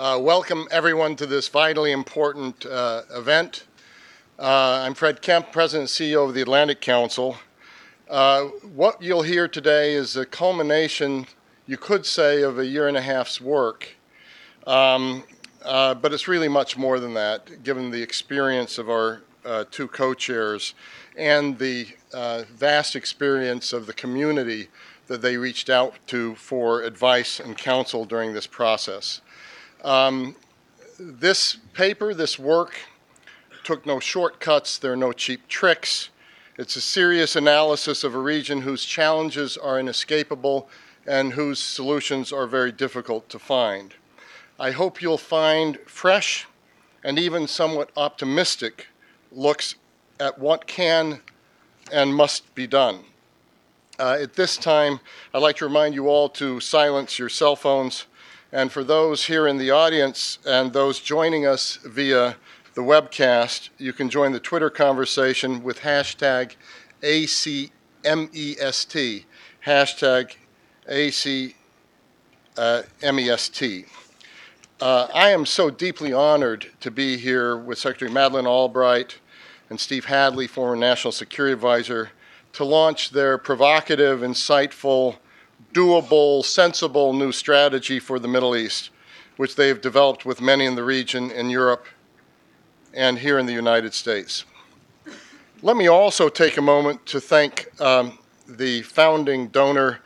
Uh, welcome everyone to this vitally important uh, event. Uh, I'm Fred Kempe, President and CEO of the Atlantic Council. Uh, what you'll hear today is a culmination, you could say, of a year and a half's work. Um, uh, but it's really much more than that, given the experience of our uh, two co-chairs and the vast experience of the community that they reached out to for advice and counsel during this process. Um, this paper, this work, took no shortcuts, there are no cheap tricks. It's a serious analysis of a region whose challenges are inescapable and whose solutions are very difficult to find. I hope you'll find fresh and even somewhat optimistic looks at what can and must be done. Uh, at this time, I'd like to remind you all to silence your cell phones and for those here in the audience and those joining us via the webcast, you can join the Twitter conversation with hashtag ACMEST, hashtag ACMEST. Uh, I am so deeply honored to be here with Secretary Madeleine Albright and Steve Hadley, former National Security Advisor, to launch their provocative, insightful, doable, sensible new strategy for the Middle East, which they've developed with many in the region, in Europe, and here in the United States. Let me also take a moment to thank um, the founding donor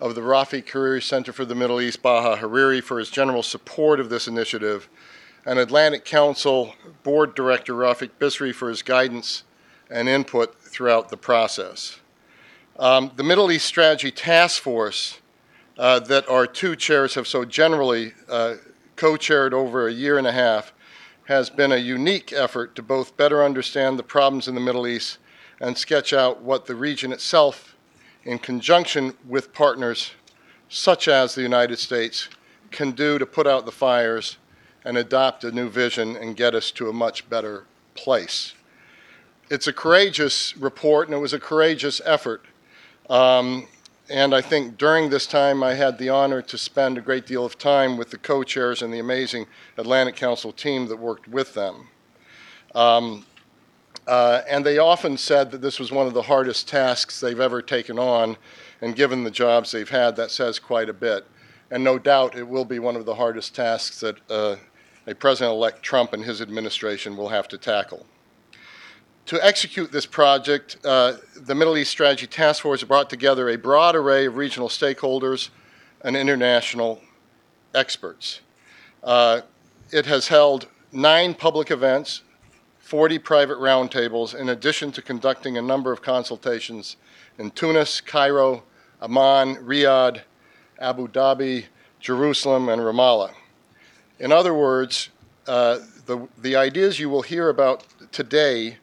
of the Rafiq Hariri Center for the Middle East, Baha Hariri, for his general support of this initiative, and Atlantic Council Board Director Rafiq Bizri for his guidance and input throughout the process. Um, the Middle East Strategy Task Force uh, that our two chairs have so generally uh, co-chaired over a year and a half has been a unique effort to both better understand the problems in the Middle East and sketch out what the region itself, in conjunction with partners such as the United States, can do to put out the fires and adopt a new vision and get us to a much better place. It's a courageous report and it was a courageous effort um, and I think during this time, I had the honor to spend a great deal of time with the co chairs and the amazing Atlantic Council team that worked with them. Um, uh, and they often said that this was one of the hardest tasks they've ever taken on, and given the jobs they've had, that says quite a bit. And no doubt it will be one of the hardest tasks that uh, a President elect Trump and his administration will have to tackle. To execute this project, uh, the Middle East Strategy Task Force brought together a broad array of regional stakeholders and international experts. Uh, it has held nine public events, 40 private roundtables, in addition to conducting a number of consultations in Tunis, Cairo, Amman, Riyadh, Abu Dhabi, Jerusalem, and Ramallah. In other words, uh, the, the ideas you will hear about today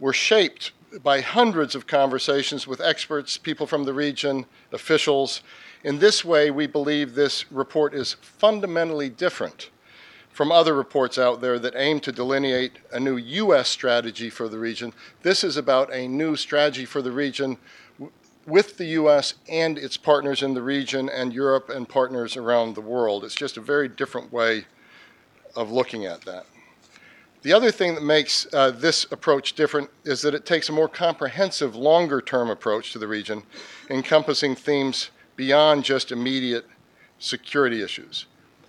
were shaped by hundreds of conversations with experts, people from the region, officials. In this way, we believe this report is fundamentally different from other reports out there that aim to delineate a new U.S. strategy for the region. This is about a new strategy for the region with the U.S. and its partners in the region and Europe and partners around the world. It's just a very different way of looking at that. The other thing that makes uh, this approach different is that it takes a more comprehensive, longer term approach to the region, encompassing themes beyond just immediate security issues.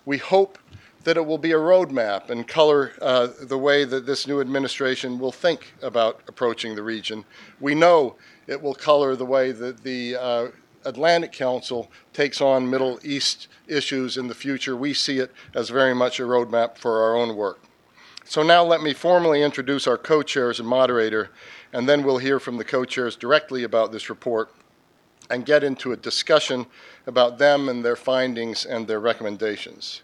We hope that it will be a roadmap and color uh, the way that this new administration will think about approaching the region. We know it will color the way that the uh, Atlantic Council takes on Middle East issues in the future. We see it as very much a roadmap for our own work. So now let me formally introduce our co-chairs and moderator, and then we'll hear from the co-chairs directly about this report and get into a discussion about them and their findings and their recommendations.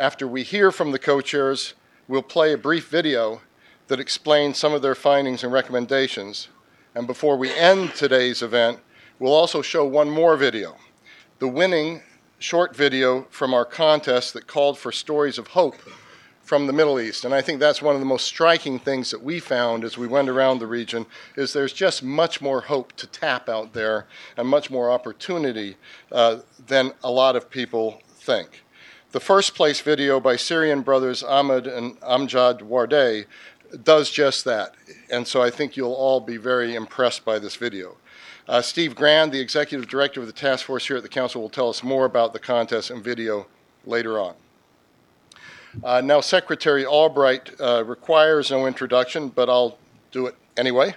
After we hear from the co-chairs, we'll play a brief video that explains some of their findings and recommendations. And before we end today's event, we'll also show one more video, the winning short video from our contest that called for stories of hope from the Middle East. And I think that's one of the most striking things that we found as we went around the region is there's just much more hope to tap out there and much more opportunity uh, than a lot of people think. The first place video by Syrian brothers Ahmed and Amjad Wardeh does just that. And so I think you'll all be very impressed by this video. Uh, Steve Grand, the executive director of the task force here at the council, will tell us more about the contest and video later on. Uh, now, Secretary Albright uh, requires no introduction, but I'll do it anyway.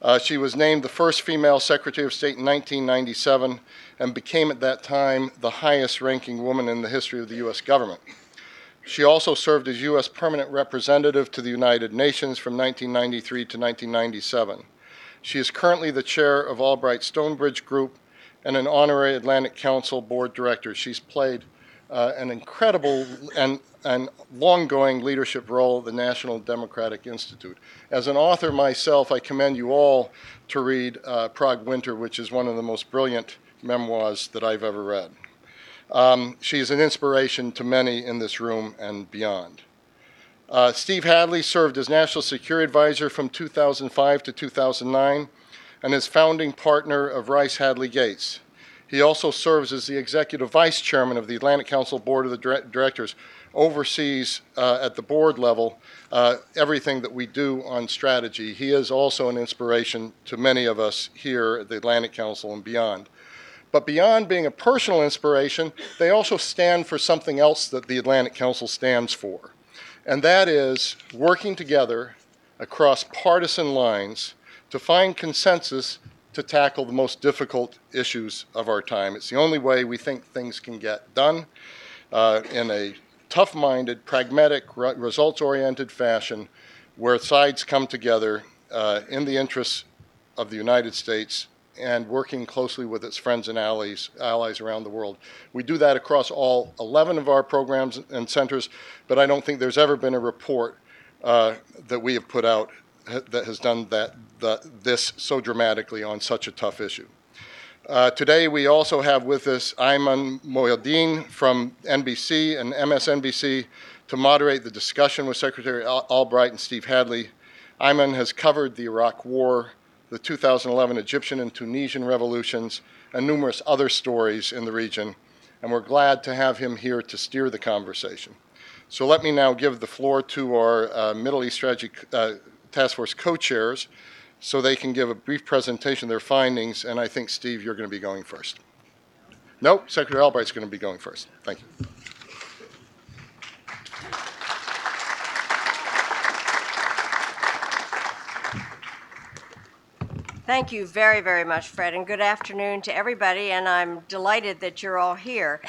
Uh, she was named the first female Secretary of State in 1997 and became at that time the highest ranking woman in the history of the U.S. government. She also served as U.S. Permanent Representative to the United Nations from 1993 to 1997. She is currently the chair of Albright Stonebridge Group and an honorary Atlantic Council board director. She's played uh, an incredible and, and long-going leadership role at the National Democratic Institute. As an author myself, I commend you all to read uh, Prague Winter, which is one of the most brilliant memoirs that I've ever read. Um, she's an inspiration to many in this room and beyond. Uh, Steve Hadley served as National Security Advisor from 2005 to 2009 and is founding partner of Rice Hadley Gates. He also serves as the executive vice chairman of the Atlantic Council Board of the Directors, oversees uh, at the board level uh, everything that we do on strategy. He is also an inspiration to many of us here at the Atlantic Council and beyond. But beyond being a personal inspiration, they also stand for something else that the Atlantic Council stands for. And that is working together across partisan lines to find consensus to tackle the most difficult issues of our time. It's the only way we think things can get done uh, in a tough minded, pragmatic, re- results oriented fashion where sides come together uh, in the interests of the United States and working closely with its friends and allies, allies around the world. We do that across all 11 of our programs and centers, but I don't think there's ever been a report uh, that we have put out that has done that, the, this so dramatically on such a tough issue. Uh, today, we also have with us Ayman Mohyeldin from NBC and MSNBC to moderate the discussion with Secretary Albright and Steve Hadley. Ayman has covered the Iraq War, the 2011 Egyptian and Tunisian revolutions, and numerous other stories in the region, and we're glad to have him here to steer the conversation. So let me now give the floor to our uh, Middle East Strategy uh, Task Force co-chairs so they can give a brief presentation of their findings, and I think, Steve, you're going to be going first. No, Secretary Albright's going to be going first. Thank you. Thank you very, very much, Fred, and good afternoon to everybody, and I'm delighted that you're all here.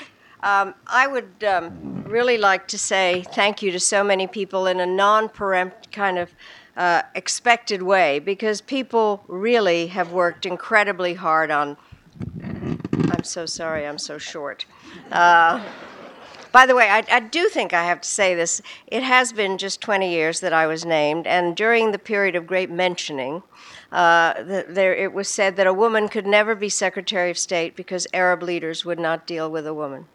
Um, I would um, really like to say thank you to so many people in a non perempt kind of uh, expected way because people really have worked incredibly hard on. I'm so sorry, I'm so short. Uh, by the way, I, I, do think I have to say this. It has been just 20 years that I was named, and during the period of great mentioning, uh, the, there, it was said that a woman could never be Secretary of State because Arab leaders would not deal with a woman.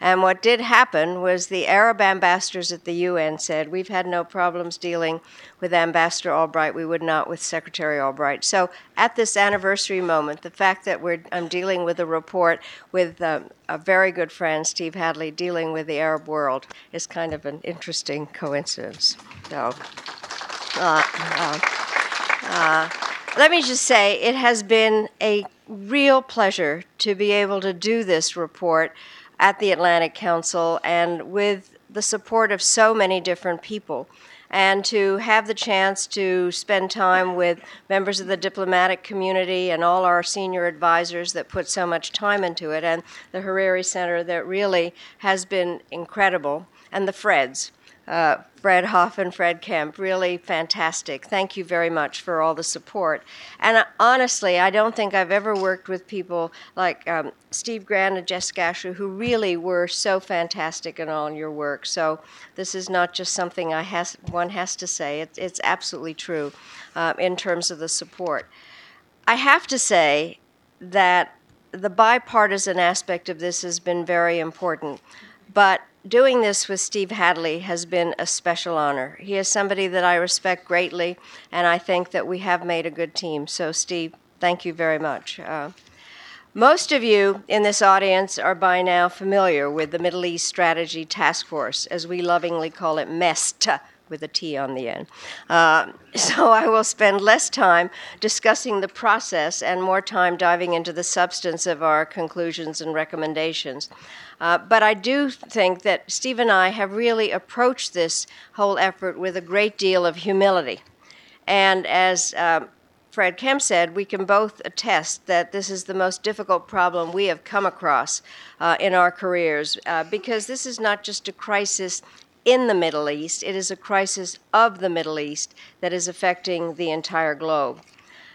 And what did happen was the Arab ambassadors at the UN said, We've had no problems dealing with Ambassador Albright. We would not with Secretary Albright. So at this anniversary moment, the fact that I'm dealing with a report with um, a very good friend, Steve Hadley, dealing with the Arab world is kind of an interesting coincidence. So, uh, uh, uh, let me just say it has been a real pleasure to be able to do this report at the Atlantic Council and with the support of so many different people. And to have the chance to spend time with members of the diplomatic community and all our senior advisors that put so much time into it, and the Hariri Center that really has been incredible, and the Freds uh, Fred Hoff and Fred Kempe. Really fantastic. Thank you very much for all the support. And uh, honestly, I don't think I've ever worked with people like um, Steve Grand and Jess Ashooh who really were so fantastic in all your work. So this is not just something I has, one has to say. It's, it's absolutely true uh, in terms of the support. I have to say that the bipartisan aspect of this has been very important. But doing this with Steve Hadley has been a special honor. He is somebody that I respect greatly, and I think that we have made a good team. So, Steve, thank you very much. Uh, Most of you in this audience are by now familiar with the Middle East Strategy Task Force, as we lovingly call it MEST with a T on the end. Uh, so I will spend less time discussing the process and more time diving into the substance of our conclusions and recommendations. Uh, but I do think that Steve and I have really approached this whole effort with a great deal of humility. And as uh, Fred Kempe said, we can both attest that this is the most difficult problem we have come across uh, in our careers uh, because this is not just a crisis in the Middle East, it is a crisis of the Middle East that is affecting the entire globe.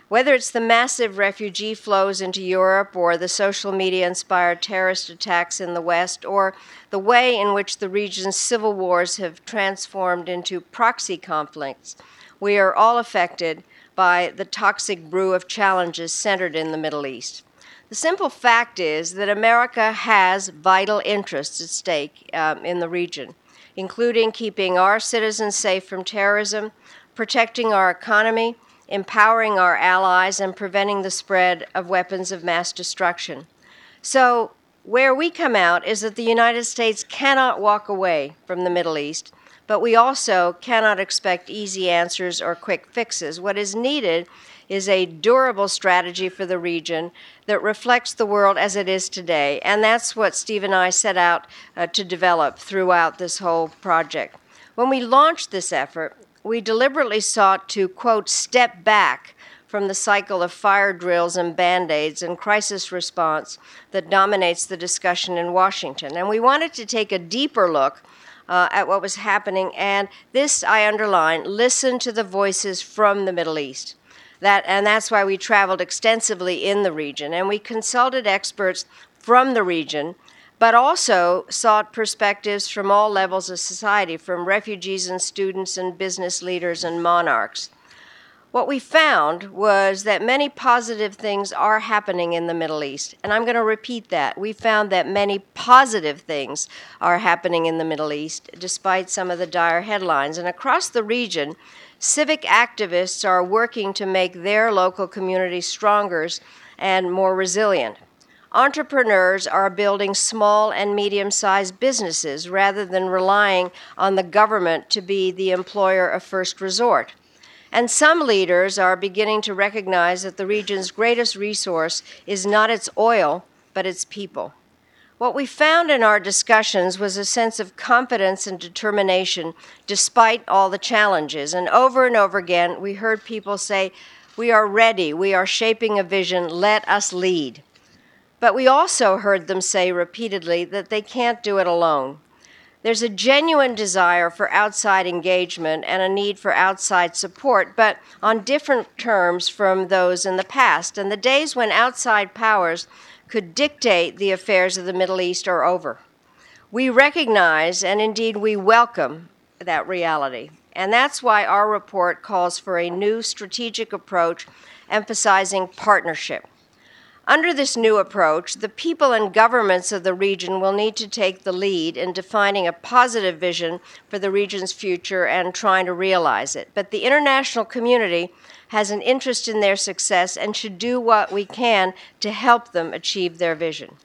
Whether it's the massive refugee flows into Europe or the social media inspired terrorist attacks in the West or the way in which the region's civil wars have transformed into proxy conflicts, we are all affected by the toxic brew of challenges centered in the Middle East. The simple fact is that America has vital interests at stake um, in the region including keeping our citizens safe from terrorism, protecting our economy, empowering our allies, and preventing the spread of weapons of mass destruction. So, where we come out is that the United States cannot walk away from the Middle East, but we also cannot expect easy answers or quick fixes. What is needed is a durable strategy for the region that reflects the world as it is today. And that's what Steve and I set out uh, to develop throughout this whole project. When we launched this effort, we deliberately sought to, quote, step back from the cycle of fire drills and band aids and crisis response that dominates the discussion in Washington. And we wanted to take a deeper look uh, at what was happening, and this, I underline, listen to the voices from the Middle East. That, and that's why we traveled extensively in the region. And we consulted experts from the region, but also sought perspectives from all levels of society, from refugees and students and business leaders and monarchs. What we found was that many positive things are happening in the Middle East. And I'm going to repeat that. We found that many positive things are happening in the Middle East, despite some of the dire headlines. And across the region, Civic activists are working to make their local communities stronger and more resilient. Entrepreneurs are building small and medium sized businesses rather than relying on the government to be the employer of first resort. And some leaders are beginning to recognize that the region's greatest resource is not its oil, but its people. What we found in our discussions was a sense of confidence and determination despite all the challenges. And over and over again, we heard people say, We are ready, we are shaping a vision, let us lead. But we also heard them say repeatedly that they can't do it alone. There's a genuine desire for outside engagement and a need for outside support, but on different terms from those in the past. And the days when outside powers could dictate the affairs of the Middle East are over. We recognize and indeed we welcome that reality. And that's why our report calls for a new strategic approach emphasizing partnership. Under this new approach, the people and governments of the region will need to take the lead in defining a positive vision for the region's future and trying to realize it. But the international community has an interest in their success and should do what we can to help them achieve their vision.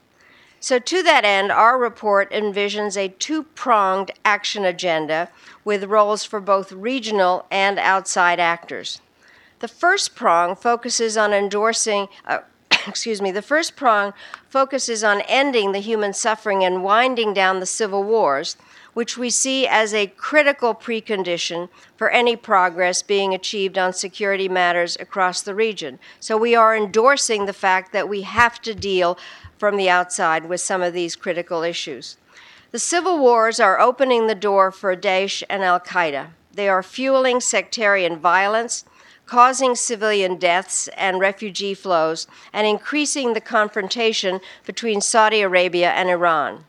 So, to that end, our report envisions a two pronged action agenda with roles for both regional and outside actors. The first prong focuses on endorsing, uh, excuse me, the first prong focuses on ending the human suffering and winding down the civil wars which we see as a critical precondition for any progress being achieved on security matters across the region. So we are endorsing the fact that we have to deal from the outside with some of these critical issues. The civil wars are opening the door for Daesh and Al Qaeda. They are fueling sectarian violence, causing civilian deaths and refugee flows, and increasing the confrontation between Saudi Arabia and Iran.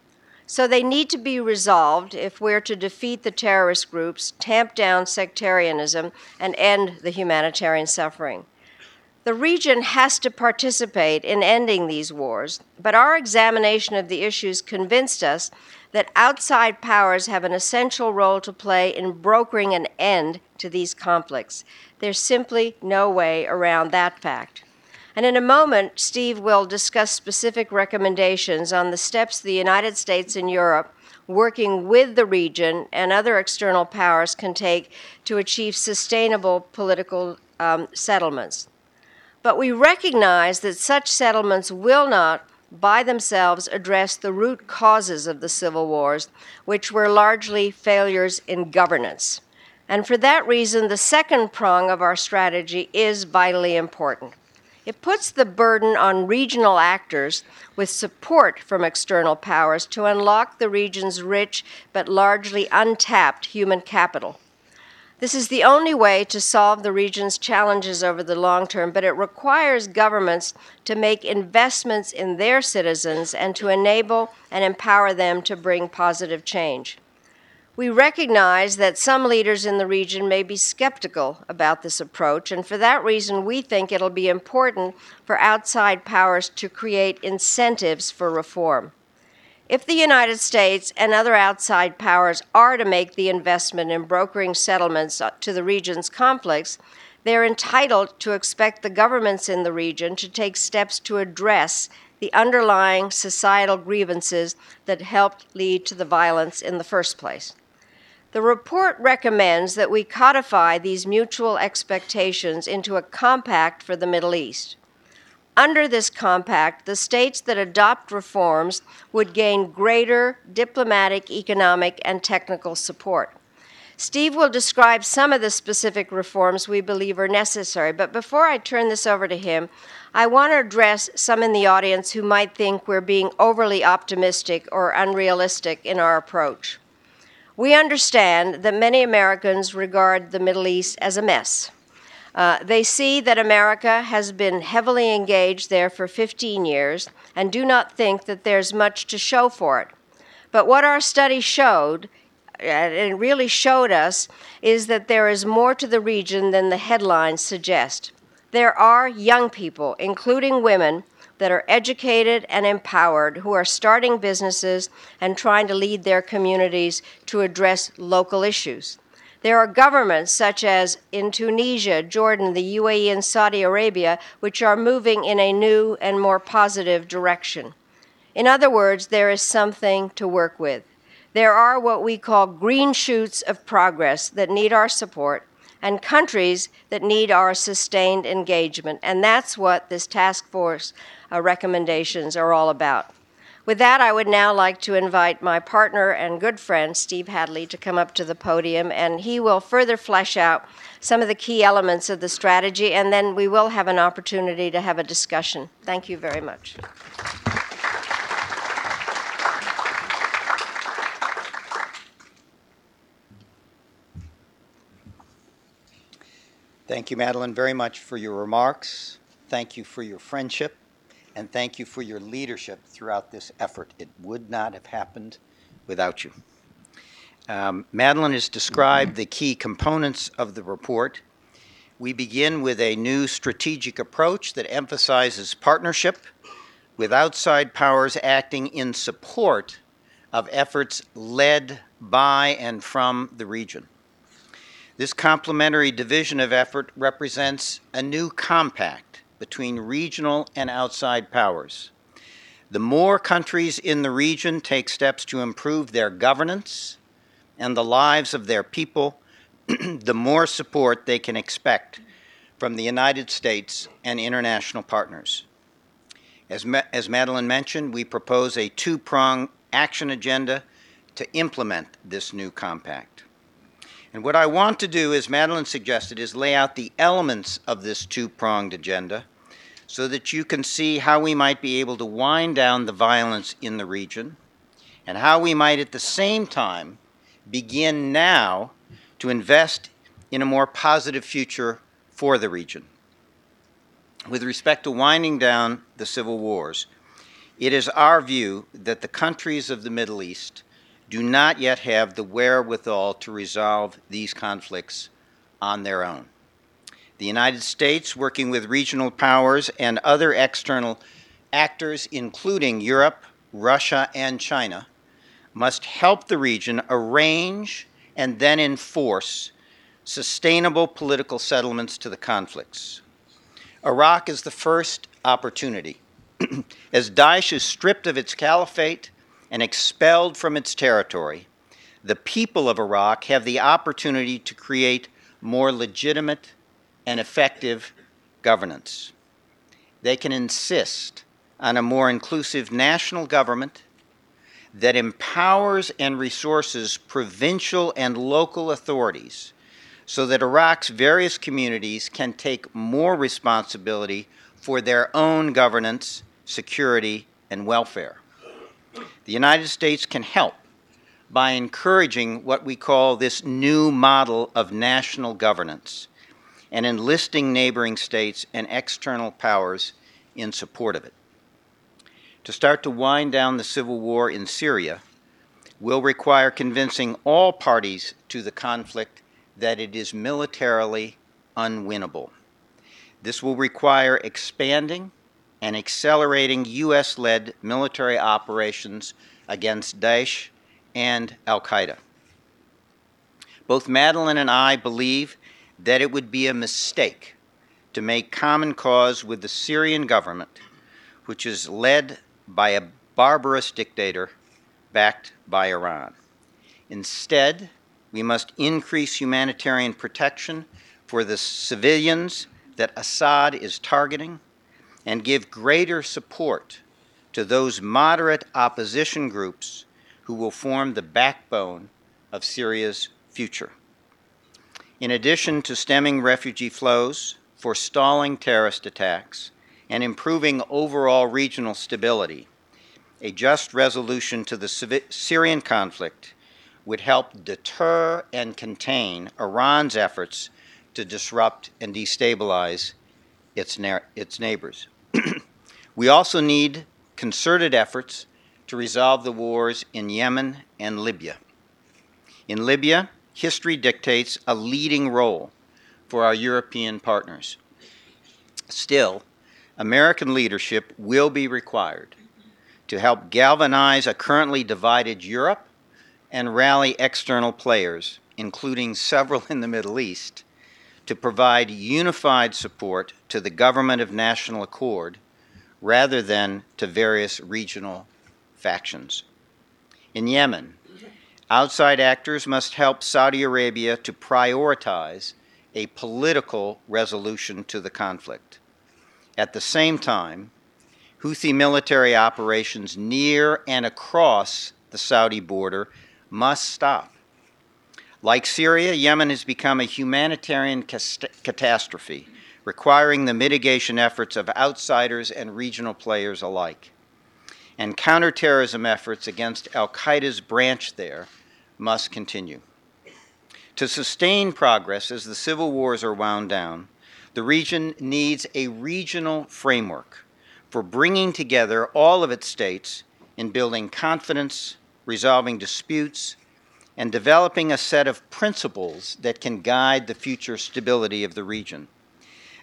So they need to be resolved if we're to defeat the terrorist groups, tamp down sectarianism, and end the humanitarian suffering. The region has to participate in ending these wars, but our examination of the issues convinced us that outside powers have an essential role to play in brokering an end to these conflicts. There's simply no way around that fact. And in a moment, Steve will discuss specific recommendations on the steps the United States and Europe, working with the region and other external powers, can take to achieve sustainable political um, settlements. But we recognize that such settlements will not, by themselves, address the root causes of the civil wars, which were largely failures in governance. And for that reason, the second prong of our strategy is vitally important. It puts the burden on regional actors with support from external powers to unlock the region's rich but largely untapped human capital. This is the only way to solve the region's challenges over the long term, but it requires governments to make investments in their citizens and to enable and empower them to bring positive change. We recognize that some leaders in the region may be skeptical about this approach, and for that reason, we think it'll be important for outside powers to create incentives for reform. If the United States and other outside powers are to make the investment in brokering settlements to the region's conflicts, they're entitled to expect the governments in the region to take steps to address the underlying societal grievances that helped lead to the violence in the first place. The report recommends that we codify these mutual expectations into a compact for the Middle East. Under this compact, the states that adopt reforms would gain greater diplomatic, economic, and technical support. Steve will describe some of the specific reforms we believe are necessary, but before I turn this over to him, I want to address some in the audience who might think we're being overly optimistic or unrealistic in our approach. We understand that many Americans regard the Middle East as a mess. Uh, they see that America has been heavily engaged there for 15 years and do not think that there's much to show for it. But what our study showed, and really showed us, is that there is more to the region than the headlines suggest. There are young people, including women, that are educated and empowered who are starting businesses and trying to lead their communities to address local issues. There are governments such as in Tunisia, Jordan, the UAE, and Saudi Arabia which are moving in a new and more positive direction. In other words, there is something to work with. There are what we call green shoots of progress that need our support, and countries that need our sustained engagement. And that's what this task force uh, recommendations are all about. With that, I would now like to invite my partner and good friend, Steve Hadley, to come up to the podium, and he will further flesh out some of the key elements of the strategy, and then we will have an opportunity to have a discussion. Thank you very much. Thank you, Madeleine, very much for your remarks. Thank you for your friendship and thank you for your leadership throughout this effort. It would not have happened without you. Um, Madeleine has described the key components of the report. We begin with a new strategic approach that emphasizes partnership with outside powers acting in support of efforts led by and from the region. This complementary division of effort represents a new compact between regional and outside powers. The more countries in the region take steps to improve their governance and the lives of their people, the more support they can expect from the United States and international partners. As, Ma- as Madeleine mentioned, we propose a two prong action agenda to implement this new compact. And what I want to do, as Madeleine suggested, is lay out the elements of this two pronged agenda so that you can see how we might be able to wind down the violence in the region and how we might at the same time begin now to invest in a more positive future for the region. With respect to winding down the civil wars, it is our view that the countries of the Middle East do not yet have the wherewithal to resolve these conflicts on their own. The United States, working with regional powers and other external actors, including Europe, Russia, and China, must help the region arrange and then enforce sustainable political settlements to the conflicts. Iraq is the first opportunity. As Daesh is stripped of its caliphate and expelled from its territory, the people of Iraq have the opportunity to create more legitimate and effective governance. They can insist on a more inclusive national government that empowers and resources provincial and local authorities so that Iraq's various communities can take more responsibility for their own governance, security, and welfare. The United States can help by encouraging what we call this new model of national governance and enlisting neighboring states and external powers in support of it. To start to wind down the civil war in Syria will require convincing all parties to the conflict that it is militarily unwinnable. This will require expanding and accelerating U.S. led military operations against Daesh and Al Qaeda. Both Madeleine and I believe that it would be a mistake to make common cause with the Syrian government, which is led by a barbarous dictator backed by Iran. Instead, we must increase humanitarian protection for the civilians that Assad is targeting and give greater support to those moderate opposition groups who will form the backbone of Syria's future. In addition to stemming refugee flows, forestalling terrorist attacks, and improving overall regional stability, a just resolution to the Syrian conflict would help deter and contain Iran's efforts to disrupt and destabilize its, its neighbors. we also need concerted efforts to resolve the wars in Yemen and Libya. In Libya, history dictates a leading role for our European partners. Still, American leadership will be required to help galvanize a currently divided Europe and rally external players, including several in the Middle East, to provide unified support to the government of national accord rather than to various regional factions. In Yemen, outside actors must help Saudi Arabia to prioritize a political resolution to the conflict. At the same time, Houthi military operations near and across the Saudi border must stop. Like Syria, Yemen has become a humanitarian catastrophe, requiring the mitigation efforts of outsiders and regional players alike and counterterrorism efforts against Al Qaeda's branch there must continue. To sustain progress as the civil wars are wound down, the region needs a regional framework for bringing together all of its states in building confidence, resolving disputes, and developing a set of principles that can guide the future stability of the region.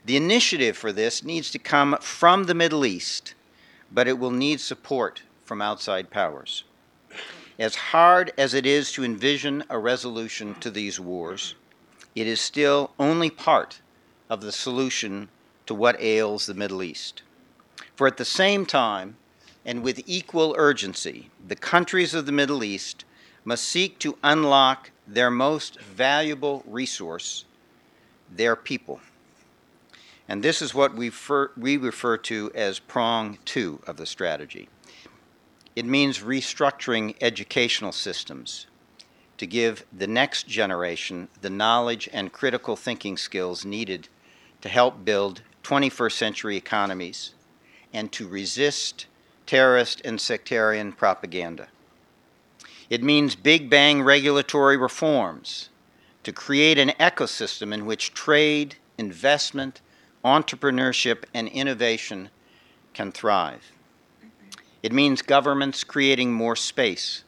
The initiative for this needs to come from the Middle East but it will need support from outside powers. As hard as it is to envision a resolution to these wars, it is still only part of the solution to what ails the Middle East. For at the same time, and with equal urgency, the countries of the Middle East must seek to unlock their most valuable resource, their people. And this is what we, refer, we refer to as prong two of the strategy. It means restructuring educational systems to give the next generation the knowledge and critical thinking skills needed to help build 21st century economies and to resist terrorist and sectarian propaganda. It means big bang regulatory reforms to create an ecosystem in which trade, investment, entrepreneurship, and innovation can thrive. It means governments creating more space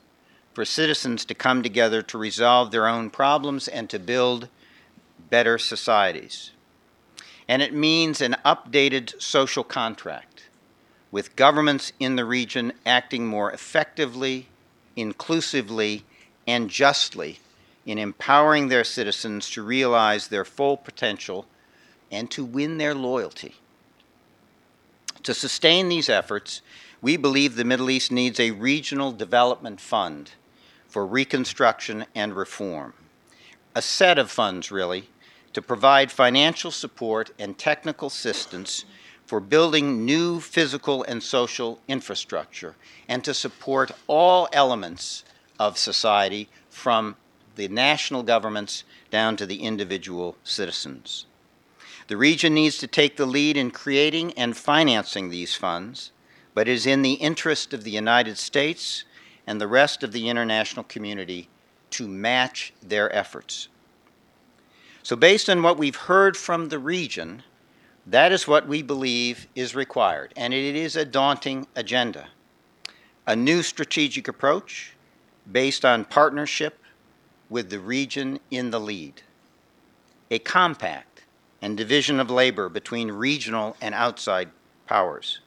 for citizens to come together to resolve their own problems and to build better societies. And it means an updated social contract with governments in the region acting more effectively, inclusively, and justly in empowering their citizens to realize their full potential and to win their loyalty. To sustain these efforts, we believe the Middle East needs a regional development fund for reconstruction and reform. A set of funds, really, to provide financial support and technical assistance for building new physical and social infrastructure and to support all elements of society from the national governments down to the individual citizens. The region needs to take the lead in creating and financing these funds, but it is in the interest of the United States and the rest of the international community to match their efforts. So, based on what we've heard from the region, that is what we believe is required, and it is a daunting agenda. A new strategic approach based on partnership with the region in the lead. A compact and division of labor between regional and outside powers.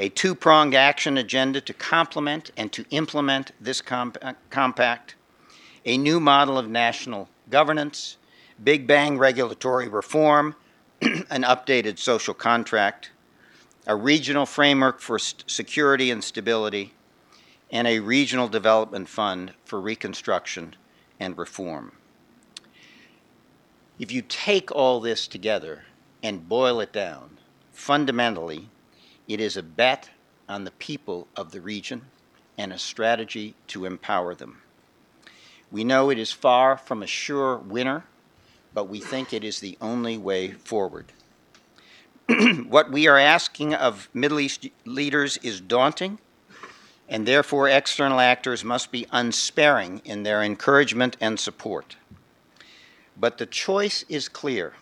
A two pronged action agenda to complement and to implement this comp- uh, compact. A new model of national governance. Big bang regulatory reform. an updated social contract. A regional framework for st- security and stability. And a regional development fund for reconstruction and reform. If you take all this together and boil it down, fundamentally, it is a bet on the people of the region and a strategy to empower them. We know it is far from a sure winner, but we think it is the only way forward. what we are asking of Middle East leaders is daunting, and therefore external actors must be unsparing in their encouragement and support. But the choice is clear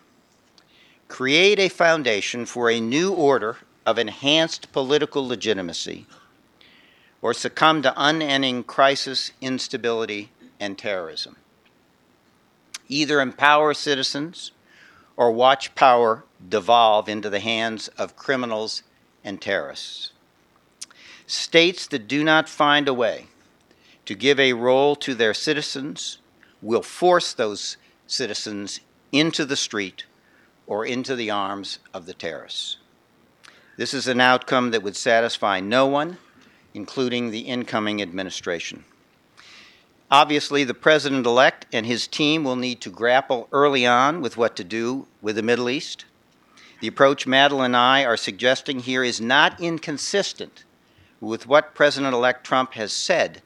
create a foundation for a new order of enhanced political legitimacy, or succumb to unending crisis, instability, and terrorism. Either empower citizens or watch power devolve into the hands of criminals and terrorists. States that do not find a way to give a role to their citizens will force those citizens into the street or into the arms of the terrorists. This is an outcome that would satisfy no one, including the incoming administration. Obviously, the president elect and his team will need to grapple early on with what to do with the Middle East. The approach Madeleine and I are suggesting here is not inconsistent with what President elect Trump has said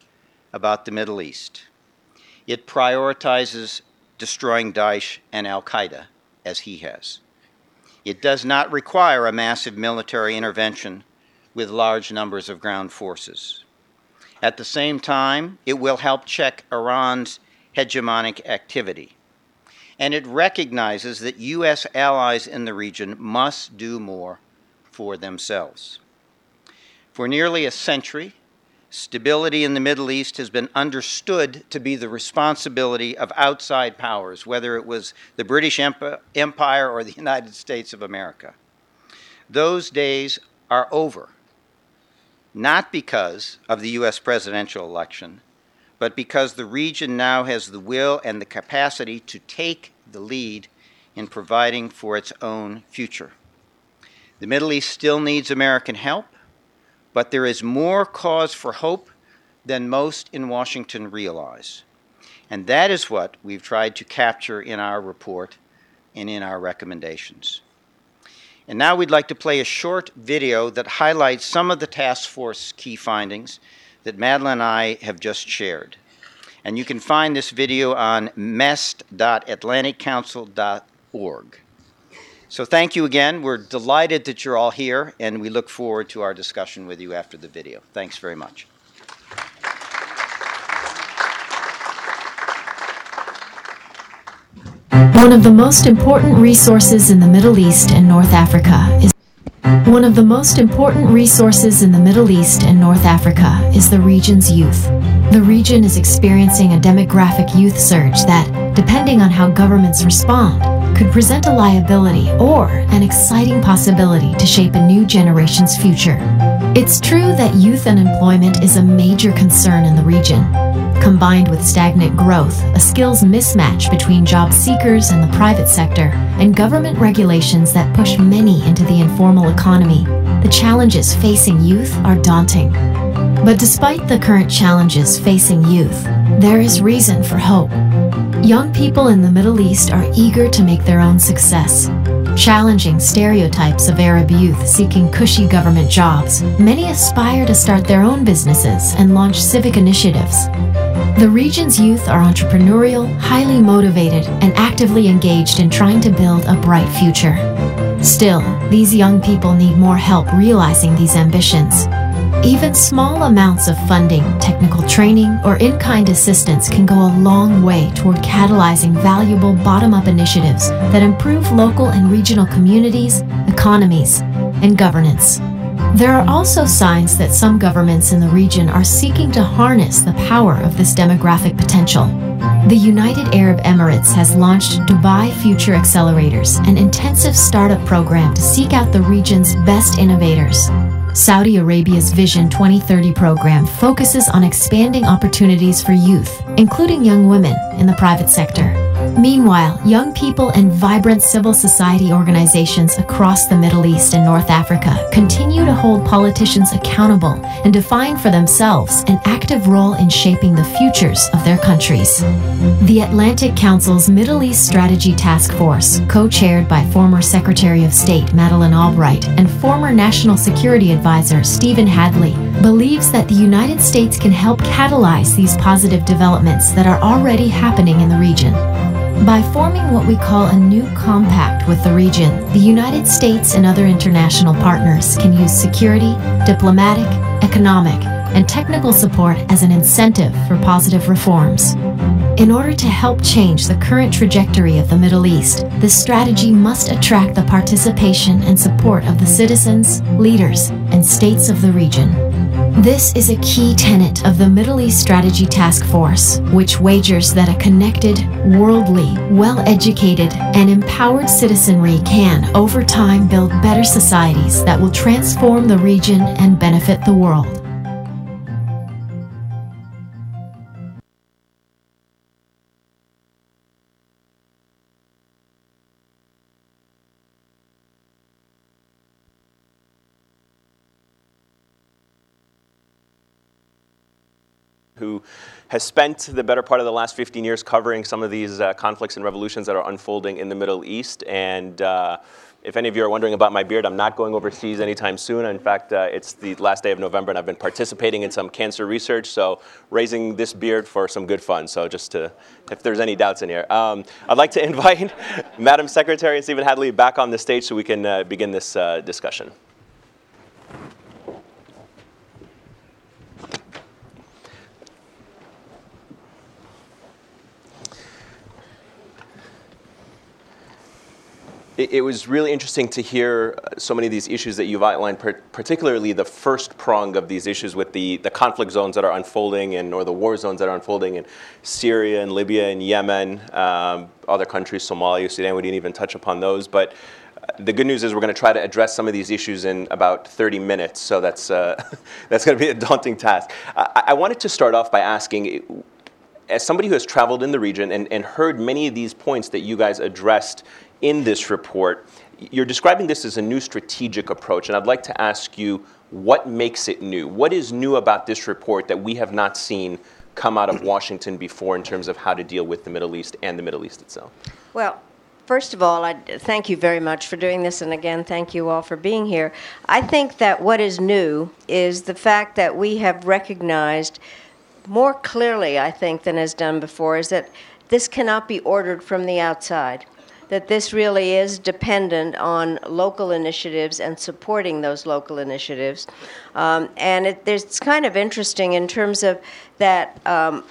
about the Middle East. It prioritizes destroying Daesh and Al Qaeda, as he has. It does not require a massive military intervention with large numbers of ground forces. At the same time, it will help check Iran's hegemonic activity. And it recognizes that U.S. allies in the region must do more for themselves. For nearly a century, Stability in the Middle East has been understood to be the responsibility of outside powers, whether it was the British Empire or the United States of America. Those days are over, not because of the U.S. presidential election, but because the region now has the will and the capacity to take the lead in providing for its own future. The Middle East still needs American help but there is more cause for hope than most in Washington realize. And that is what we've tried to capture in our report and in our recommendations. And now we'd like to play a short video that highlights some of the task force key findings that Madeleine and I have just shared. And you can find this video on mest.atlanticcouncil.org. So thank you again. We're delighted that you're all here, and we look forward to our discussion with you after the video. Thanks very much. One of the most important resources in the Middle East and North Africa is one of the most important resources in the Middle East and North Africa is the region's youth. The region is experiencing a demographic youth surge that, depending on how governments respond, could present a liability or an exciting possibility to shape a new generation's future. It's true that youth unemployment is a major concern in the region. combined with stagnant growth, a skills mismatch between job seekers and the private sector, and government regulations that push many into the informal economy, the challenges facing youth are daunting. But despite the current challenges facing youth, there is reason for hope. Young people in the Middle East are eager to make their own success. Challenging stereotypes of Arab youth seeking cushy government jobs, many aspire to start their own businesses and launch civic initiatives. The region's youth are entrepreneurial, highly motivated, and actively engaged in trying to build a bright future. Still, these young people need more help realizing these ambitions. Even small amounts of funding, technical training, or in kind assistance can go a long way toward catalyzing valuable bottom up initiatives that improve local and regional communities, economies, and governance. There are also signs that some governments in the region are seeking to harness the power of this demographic potential. The United Arab Emirates has launched Dubai Future Accelerators, an intensive startup program to seek out the region's best innovators. Saudi Arabia's Vision 2030 program focuses on expanding opportunities for youth, including young women, in the private sector. Meanwhile, young people and vibrant civil society organizations across the Middle East and North Africa continue to hold politicians accountable and define for themselves an active role in shaping the futures of their countries. The Atlantic Council's Middle East Strategy Task Force, co chaired by former Secretary of State Madeleine Albright and former National Security Advisor Stephen Hadley, believes that the United States can help catalyze these positive developments that are already happening in the region. By forming what we call a new compact with the region, the United States and other international partners can use security, diplomatic, economic, and technical support as an incentive for positive reforms. In order to help change the current trajectory of the Middle East, this strategy must attract the participation and support of the citizens, leaders, and states of the region. This is a key tenet of the Middle East Strategy Task Force, which wagers that a connected, worldly, well educated, and empowered citizenry can, over time, build better societies that will transform the region and benefit the world. Who has spent the better part of the last 15 years covering some of these uh, conflicts and revolutions that are unfolding in the Middle East. And uh, if any of you are wondering about my beard, I'm not going overseas anytime soon. In fact, uh, it's the last day of November, and I've been participating in some cancer research, so raising this beard for some good fun. So just to, if there's any doubts in here, um, I'd like to invite Madam Secretary and Stephen Hadley back on the stage so we can uh, begin this uh, discussion. It, it was really interesting to hear uh, so many of these issues that you've outlined, particularly the first prong of these issues with the, the conflict zones that are unfolding and or the war zones that are unfolding in Syria and Libya and Yemen, um, other countries, Somalia, Sudan. We didn't even touch upon those, but uh, the good news is we're going to try to address some of these issues in about 30 minutes, so that's, uh, that's going to be a daunting task. I, I wanted to start off by asking, as somebody who has traveled in the region and, and heard many of these points that you guys addressed in this report, you're describing this as a new strategic approach, and I'd like to ask you what makes it new? What is new about this report that we have not seen come out of Washington before in terms of how to deal with the Middle East and the Middle East itself? Well, First of all, I thank you very much for doing this, and again, thank you all for being here. I think that what is new is the fact that we have recognized more clearly, I think, than is done before, is that this cannot be ordered from the outside that this really is dependent on local initiatives and supporting those local initiatives. Um, and it, it's kind of interesting in terms of that um,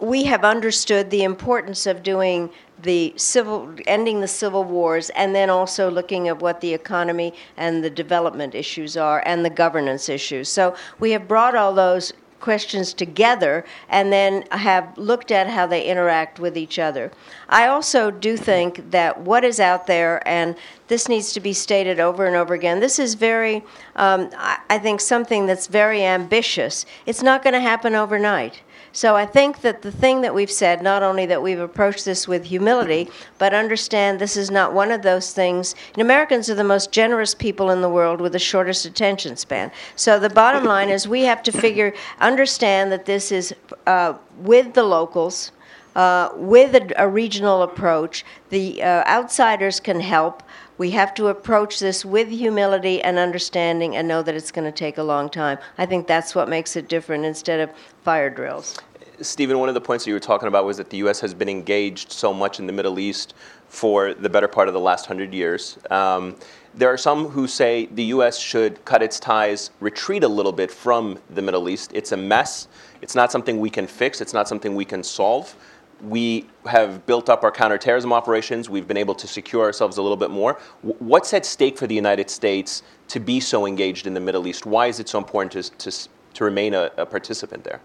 we have understood the importance of doing the civil ending the civil wars and then also looking at what the economy and the development issues are and the governance issues so we have brought all those questions together and then have looked at how they interact with each other. I also do think that what is out there, and this needs to be stated over and over again, this is very, um, I think, something that's very ambitious. It's not going to happen overnight. So I think that the thing that we've said, not only that we've approached this with humility, but understand this is not one of those things. And Americans are the most generous people in the world with the shortest attention span. So the bottom line is we have to figure, understand that this is uh, with the locals. Uh, with a, a, regional approach, the uh, outsiders can help. We have to approach this with humility and understanding and know that it's going to take a long time. I think that's what makes it different instead of fire drills. Stephen, one of the points that you were talking about was that the U.S. has been engaged so much in the Middle East for the better part of the last hundred years. Um, there are some who say the U.S. should cut its ties, retreat a little bit from the Middle East. It's a mess. It's not something we can fix. It's not something we can solve we have built up our counterterrorism operations. We've been able to secure ourselves a little bit more. What's at stake for the United States to be so engaged in the Middle East? Why is it so important to, to, to remain a, a, participant there?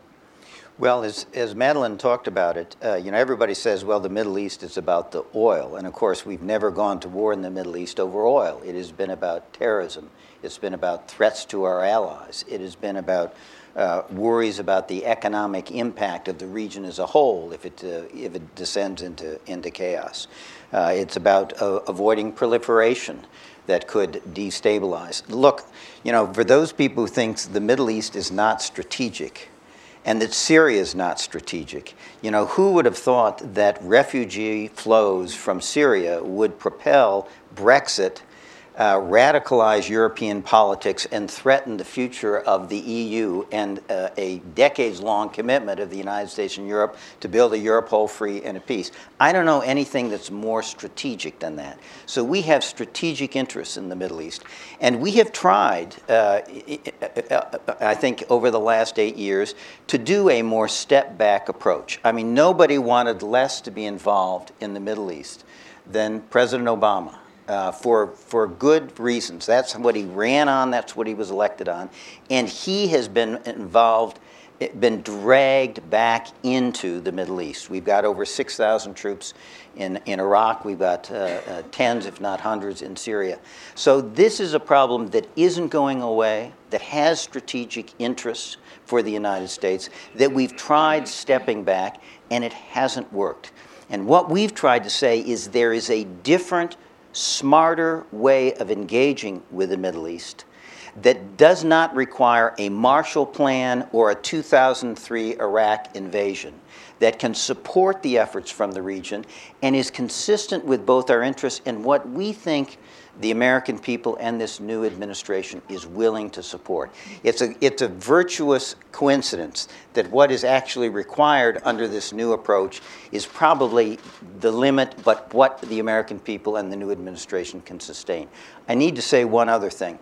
Well, as, as Madeleine talked about it, uh, you know, everybody says, well, the Middle East is about the oil. And of course, we've never gone to war in the Middle East over oil. It has been about terrorism. It's been about threats to our allies. It has been about uh, worries about the economic impact of the region as a whole if it, uh, if it descends into, into chaos. Uh, it's about uh, avoiding proliferation that could destabilize. Look, you know, for those people who think the Middle East is not strategic and that Syria is not strategic, you know, who would have thought that refugee flows from Syria would propel Brexit uh, radicalize European politics and threaten the future of the EU and uh, a decades long commitment of the United States and Europe to build a Europe whole, free, and at peace. I don't know anything that's more strategic than that. So we have strategic interests in the Middle East. And we have tried, uh, I think, over the last eight years to do a more step back approach. I mean, nobody wanted less to be involved in the Middle East than President Obama uh, for, for good reasons. That's what he ran on, that's what he was elected on. And he has been involved, been dragged back into the Middle East. We've got over 6,000 troops in, in Iraq, we've got uh, uh, tens, if not hundreds, in Syria. So this is a problem that isn't going away, that has strategic interests for the United States, that we've tried stepping back, and it hasn't worked. And what we've tried to say is there is a different smarter way of engaging with the Middle East that does not require a Marshall Plan or a 2003 Iraq invasion, that can support the efforts from the region and is consistent with both our interests and what we think the American people and this new administration is willing to support. It's a, it's a virtuous coincidence that what is actually required under this new approach is probably the limit, but what the American people and the new administration can sustain. I need to say one other thing.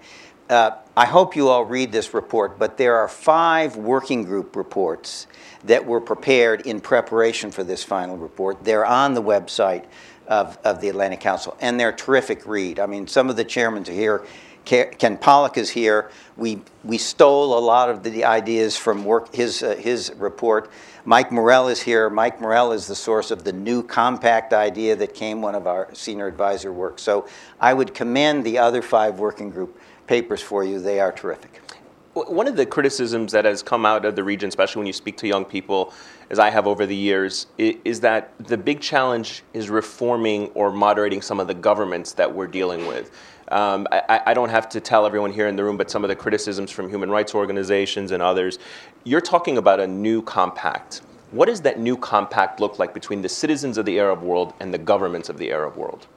Uh, I hope you all read this report, but there are five working group reports that were prepared in preparation for this final report. They're on the website of, of the Atlantic Council, and they're terrific read. I mean, some of the chairmen are here. Ken Pollack is here. We, we stole a lot of the ideas from work, his, uh, his report. Mike Morell is here. Mike Morell is the source of the new compact idea that came one of our senior advisor work. So I would commend the other five working group papers for you. They are terrific. One of the criticisms that has come out of the region, especially when you speak to young people, as I have over the years, is that the big challenge is reforming or moderating some of the governments that we're dealing with. Um, I, I, don't have to tell everyone here in the room, but some of the criticisms from human rights organizations and others. You're talking about a new compact. What does that new compact look like between the citizens of the Arab world and the governments of the Arab world?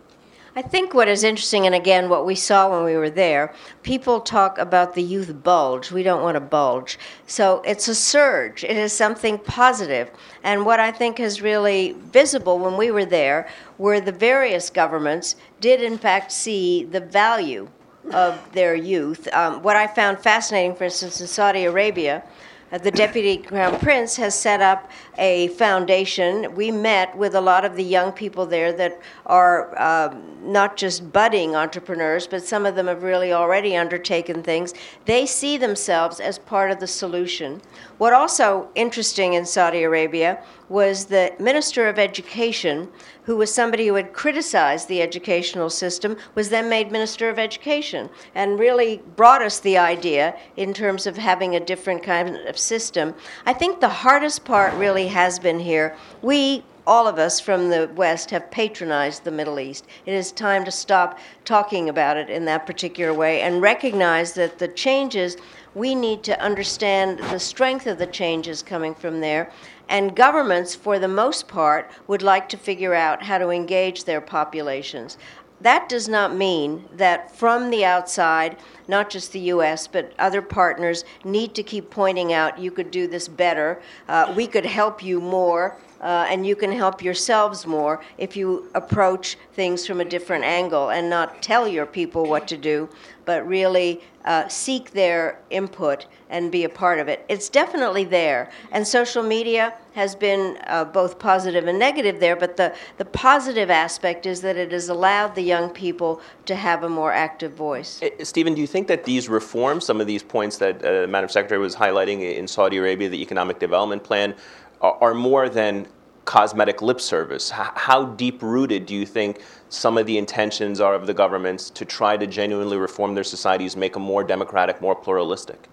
I think what is interesting, and again, what we saw when we were there, people talk about the youth bulge. We don't want a bulge. So it's a surge, it is something positive. And what I think is really visible when we were there were the various governments did, in fact, see the value of their youth. Um, what I found fascinating, for instance, in Saudi Arabia, uh, the Deputy Crown Prince has set up a foundation. We met with a lot of the young people there that are um, not just budding entrepreneurs, but some of them have really already undertaken things. They see themselves as part of the solution. What also interesting in Saudi Arabia was the Minister of Education, who was somebody who had criticized the educational system, was then made Minister of Education and really brought us the idea in terms of having a different kind of system. I think the hardest part really has been here. We all of us from the West have patronized the Middle East. It is time to stop talking about it in that particular way and recognize that the changes, we need to understand the strength of the changes coming from there. And governments, for the most part, would like to figure out how to engage their populations. That does not mean that from the outside, not just the U.S., but other partners need to keep pointing out you could do this better, uh, we could help you more uh, and you can help yourselves more if you approach things from a different angle and not tell your people what to do, but really uh, seek their input and be a part of it. It's definitely there, and social media has been uh, both positive and negative there. But the the positive aspect is that it has allowed the young people to have a more active voice. Uh, Stephen, do you think that these reforms, some of these points that uh, Madam Secretary was highlighting in Saudi Arabia, the economic development plan, are, are more than cosmetic lip service? H- how deep rooted do you think some of the intentions are of the governments to try to genuinely reform their societies, make them more democratic, more pluralistic?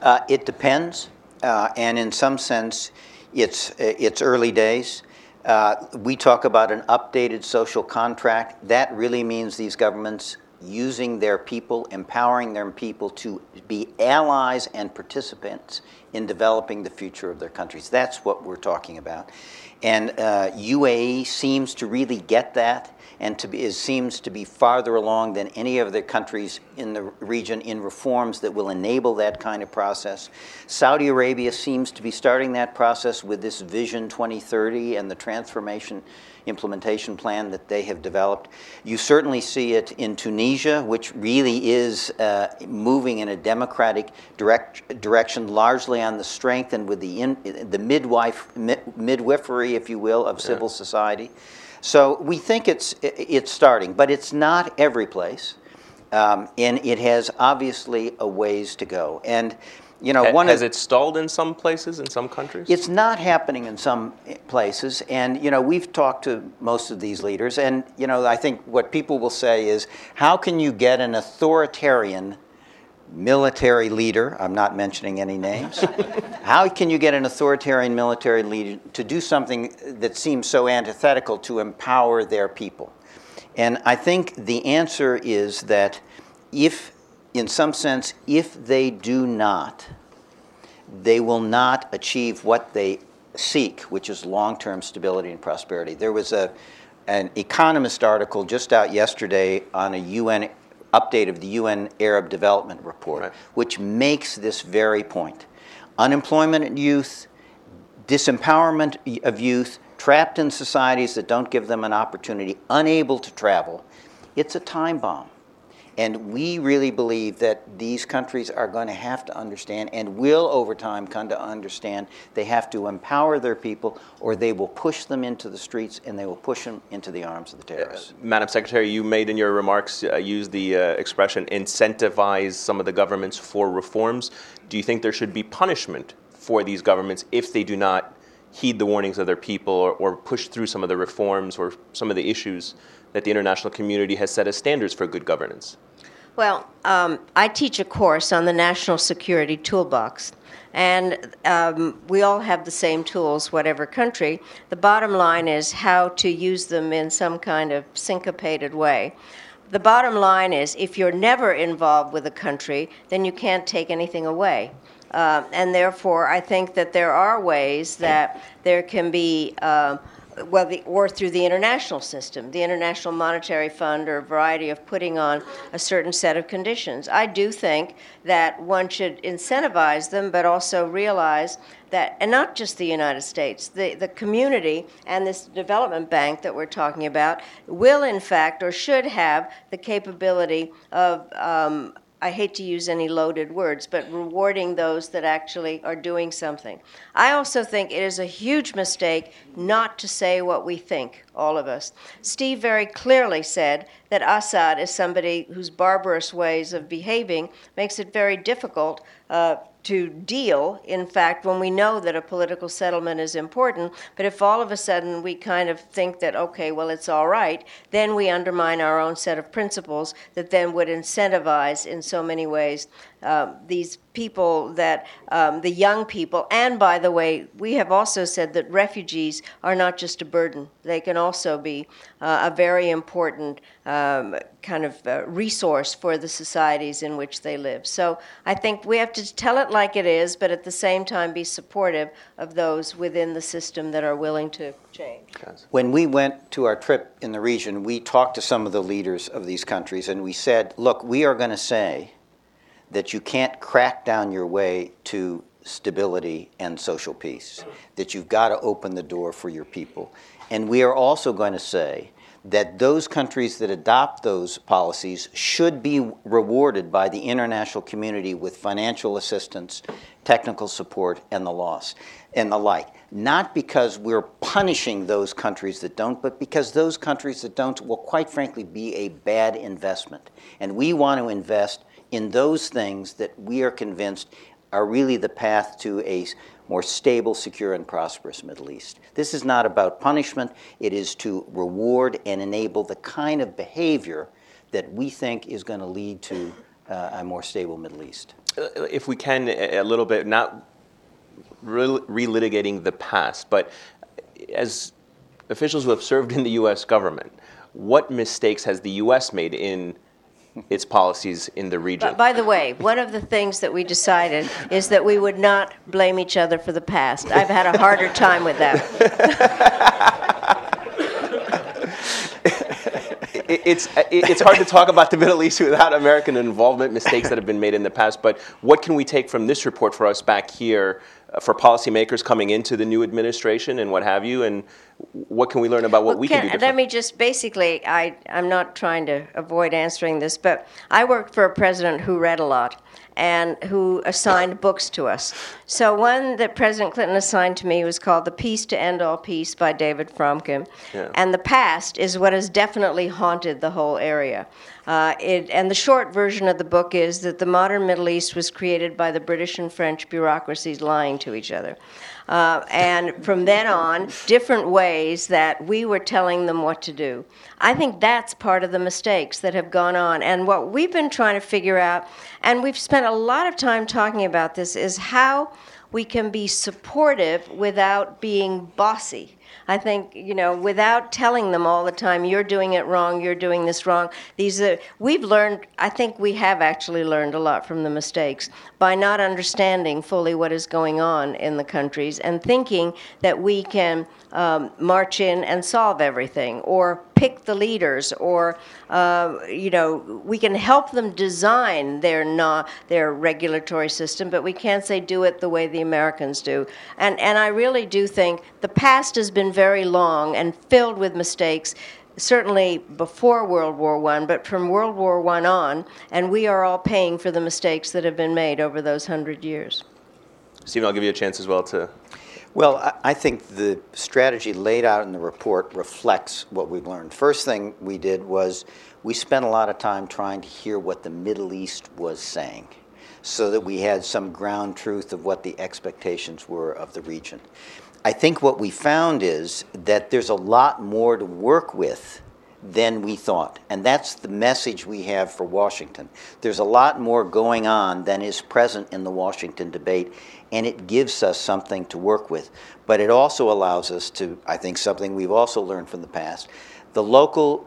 Uh, it depends, uh, and in some sense, it's it's early days. Uh, we talk about an updated social contract. That really means these governments using their people, empowering their people to be allies and participants in developing the future of their countries. That's what we're talking about. And uh, UAE seems to really get that and to be, seems to be farther along than any of the countries in the region in reforms that will enable that kind of process. Saudi Arabia seems to be starting that process with this Vision 2030 and the transformation implementation plan that they have developed. You certainly see it in Tunisia, which really is uh, moving in a democratic direct, direction, largely on the strength and with the, in, the midwife, midwifery, if you will, of civil yeah. society. So we think it's, it's starting, but it's not every place. Um, and it has obviously a ways to go. And you know, one has of, it stalled in some places in some countries? It's not happening in some places, and you know, we've talked to most of these leaders, and you know, I think what people will say is, how can you get an authoritarian military leader? I'm not mentioning any names. how can you get an authoritarian military leader to do something that seems so antithetical to empower their people? And I think the answer is that if in some sense, if they do not, they will not achieve what they seek, which is long term stability and prosperity. There was a, an Economist article just out yesterday on a UN update of the UN Arab Development Report, right. which makes this very point. Unemployment of youth, disempowerment of youth, trapped in societies that don't give them an opportunity, unable to travel. It's a time bomb. And we really believe that these countries are going to have to understand and will over time come to understand they have to empower their people or they will push them into the streets and they will push them into the arms of the terrorists. Uh, Madam Secretary, you made in your remarks, uh, use the uh, expression incentivize some of the governments for reforms. Do you think there should be punishment for these governments if they do not heed the warnings of their people or, or push through some of the reforms or some of the issues that the international community has set as standards for good governance? Well, um, I teach a course on the National Security Toolbox, and um, we all have the same tools, whatever country. The bottom line is how to use them in some kind of syncopated way. The bottom line is if you're never involved with a country, then you can't take anything away. Uh, and therefore, I think that there are ways that there can be. Uh, well, the, or through the international system, the International Monetary Fund, or a variety of putting on a certain set of conditions. I do think that one should incentivize them, but also realize that, and not just the United States, the, the community and this development bank that we're talking about will, in fact, or should have the capability of um, I hate to use any loaded words, but rewarding those that actually are doing something. I also think it is a huge mistake not to say what we think, all of us. Steve very clearly said that Assad is somebody whose barbarous ways of behaving makes it very difficult uh, to deal, in fact, when we know that a political settlement is important. But if all of a sudden we kind of think that, okay, well, it's all right, then we undermine our own set of principles that then would incentivize, in so many ways, um, these people that um, the young people, and by the way, we have also said that refugees are not just a burden. They can also be uh, a very important um, kind of uh, resource for the societies in which they live. So I think we have to tell it like it is, but at the same time be supportive of those within the system that are willing to change. When we went to our trip in the region, we talked to some of the leaders of these countries and we said, look, we are going to say that you can't crack down your way to stability and social peace, that you've got to open the door for your people. And we are also going to say that those countries that adopt those policies should be rewarded by the international community with financial assistance, technical support, and the loss and the like. Not because we're punishing those countries that don't, but because those countries that don't will, quite frankly, be a bad investment. And we want to invest in those things that we are convinced are really the path to a more stable, secure, and prosperous Middle East. This is not about punishment, it is to reward and enable the kind of behavior that we think is going to lead to uh, a more stable Middle East. Uh, if we can, a little bit, not relitigating the past, but as officials who have served in the U.S. government, what mistakes has the U.S. made in its policies in the region. But by the way, one of the things that we decided is that we would not blame each other for the past. I've had a harder time with that. it's it's hard to talk about the Middle East without American involvement, mistakes that have been made in the past. But what can we take from this report for us back here uh, for policymakers coming into the new administration and what have you, and what can we learn about what well, we can, can do Let me just basically, I, I'm not trying to avoid answering this, but I worked for a president who read a lot and who assigned books to us. So one that President Clinton assigned to me was called The Peace to End All Peace by David Fromkin. Yeah. And the past is what has definitely haunted the whole area. Uh, it, and the short version of the book is that the modern Middle East was created by the British and French bureaucracies lying to each other. Uh, and from then on, different ways that we were telling them what to do. I think that's part of the mistakes that have gone on. And what we've been trying to figure out, and we've spent a lot of time talking about this, is how we can be supportive without being bossy. I think you know, without telling them all the time, you're doing it wrong, you're doing this wrong. These are we've learned. I think we have actually learned a lot from the mistakes by not understanding fully what is going on in the countries and thinking that we can um, march in and solve everything or pick the leaders or uh, you know we can help them design their not their regulatory system but we can't say do it the way the Americans do and and I really do think the past has been very long and filled with mistakes certainly before World War One, but from World War One on, and we are all paying for the mistakes that have been made over those hundred years. Stephen, I'll give you a chance as well to well, I think the strategy laid out in the report reflects what we've learned. First thing we did was we spent a lot of time trying to hear what the Middle East was saying so that we had some ground truth of what the expectations were of the region. I think what we found is that there's a lot more to work with than we thought. And that's the message we have for Washington. There's a lot more going on than is present in the Washington debate and it gives us something to work with. But it also allows us to, I think, something we've also learned from the past. The local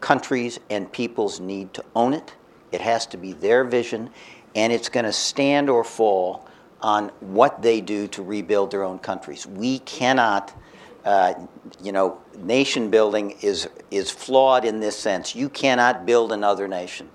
countries and peoples need to own it. It has to be their vision, and it's going to stand or fall on what they do to rebuild their own countries. We cannot. Uh, you know, nation building is is flawed in this sense. You cannot build another nation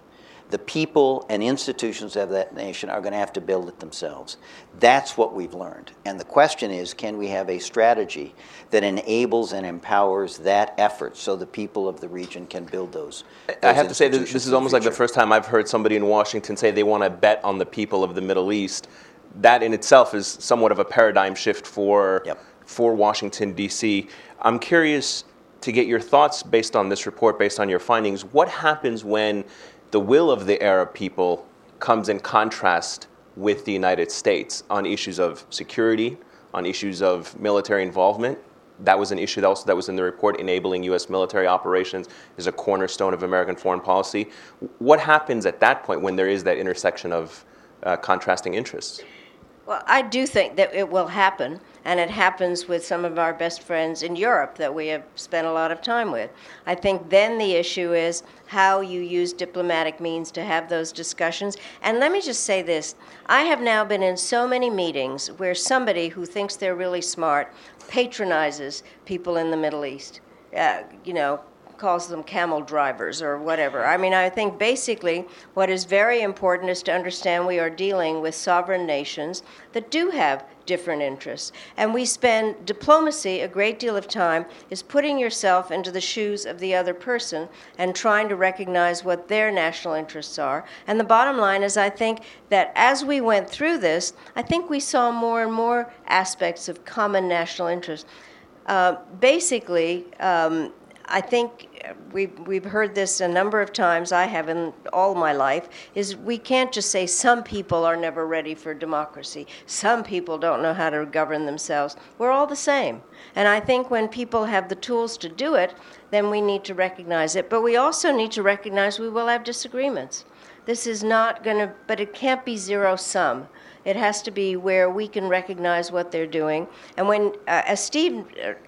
the people and institutions of that nation are going to have to build it themselves. That's what we've learned. And the question is can we have a strategy that enables and empowers that effort so the people of the region can build those? those I have to say, this, this is almost like the first time I've heard somebody in Washington say they want to bet on the people of the Middle East. That in itself is somewhat of a paradigm shift for, yep. For Washington, D.C. I'm curious to get your thoughts based on this report, based on your findings. What happens when the will of the Arab people comes in contrast with the United States on issues of security, on issues of military involvement. That was an issue that also that was in the report. Enabling U.S. military operations is a cornerstone of American foreign policy. What happens at that point when there is that intersection of uh, contrasting interests? Well, I do think that it will happen, and it happens with some of our best friends in Europe that we have spent a lot of time with. I think then the issue is how you use diplomatic means to have those discussions. And let me just say this I have now been in so many meetings where somebody who thinks they're really smart patronizes people in the Middle East. Uh, you know, calls them camel drivers or whatever. I mean, I think basically what is very important is to understand we are dealing with sovereign nations that do have different interests. And we spend diplomacy a great deal of time is putting yourself into the shoes of the other person and trying to recognize what their national interests are. And the bottom line is I think that as we went through this, I think we saw more and more aspects of common national interest. Uh, basically, um, I think we've, we've heard this a number of times, I have in all my life, is we can't just say some people are never ready for democracy. Some people don't know how to govern themselves. We're all the same. And I think when people have the tools to do it, then we need to recognize it. But we also need to recognize we will have disagreements. This is not going to, but it can't be zero sum. It has to be where we can recognize what they're doing. And when, uh, as Steve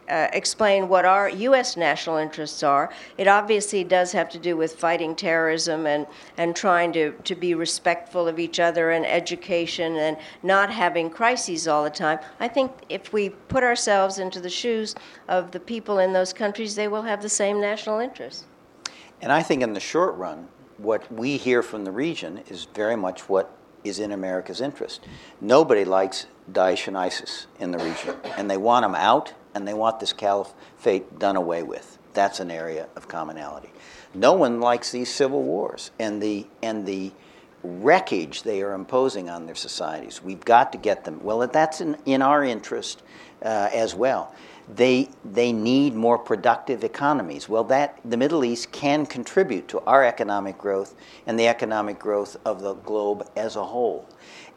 uh, explained what our U.S. national interests are, it obviously does have to do with fighting terrorism and, and trying to, to be respectful of each other and education and not having crises all the time. I think if we put ourselves into the shoes of the people in those countries, they will have the same national interests. And I think in the short run, what we hear from the region is very much what is in America's interest. Nobody likes Daesh and ISIS in the region, and they want them out, and they want this caliphate done away with. That's an area of commonality. No one likes these civil wars and the and the wreckage they are imposing on their societies. We've got to get them. Well, that's in, in our interest uh, as well they, they need more productive economies. Well, that, the Middle East can contribute to our economic growth and the economic growth of the globe as a whole.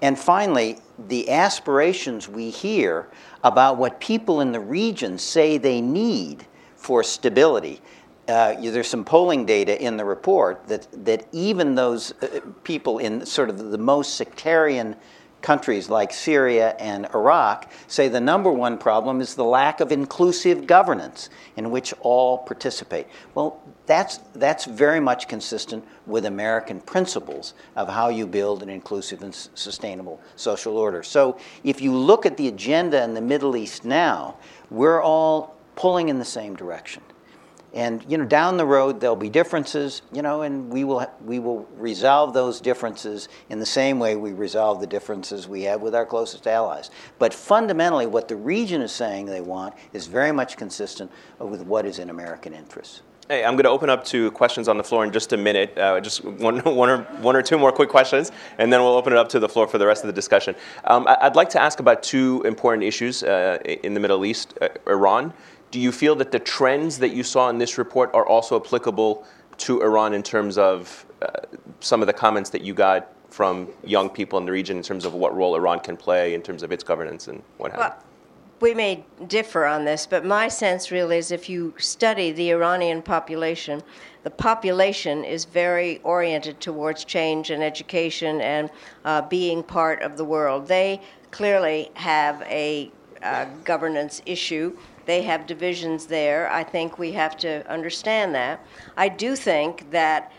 And finally, the aspirations we hear about what people in the region say they need for stability. Uh, there's some polling data in the report that, that even those uh, people in sort of the most sectarian countries like Syria and Iraq say the number one problem is the lack of inclusive governance in which all participate. Well, that's, that's very much consistent with American principles of how you build an inclusive and sustainable social order. So if you look at the agenda in the Middle East now, we're all pulling in the same direction. And you know, down the road there'll be differences, you know, and we will we will resolve those differences in the same way we resolve the differences we have with our closest allies. But fundamentally, what the region is saying they want is very much consistent with what is in American interests. Hey, I'm going to open up to questions on the floor in just a minute. Uh, just one, one, or, one or two more quick questions, and then we'll open it up to the floor for the rest of the discussion. Um, I'd like to ask about two important issues uh, in the Middle East uh, Iran do you feel that the trends that you saw in this report are also applicable to Iran in terms of uh, some of the comments that you got from young people in the region in terms of what role Iran can play in terms of its governance and what have well, we may differ on this, but my sense really is if you study the Iranian population, the population is very oriented towards change and education and uh, being part of the world. They clearly have a uh, governance issue they have divisions there. I think we have to understand that. I do think that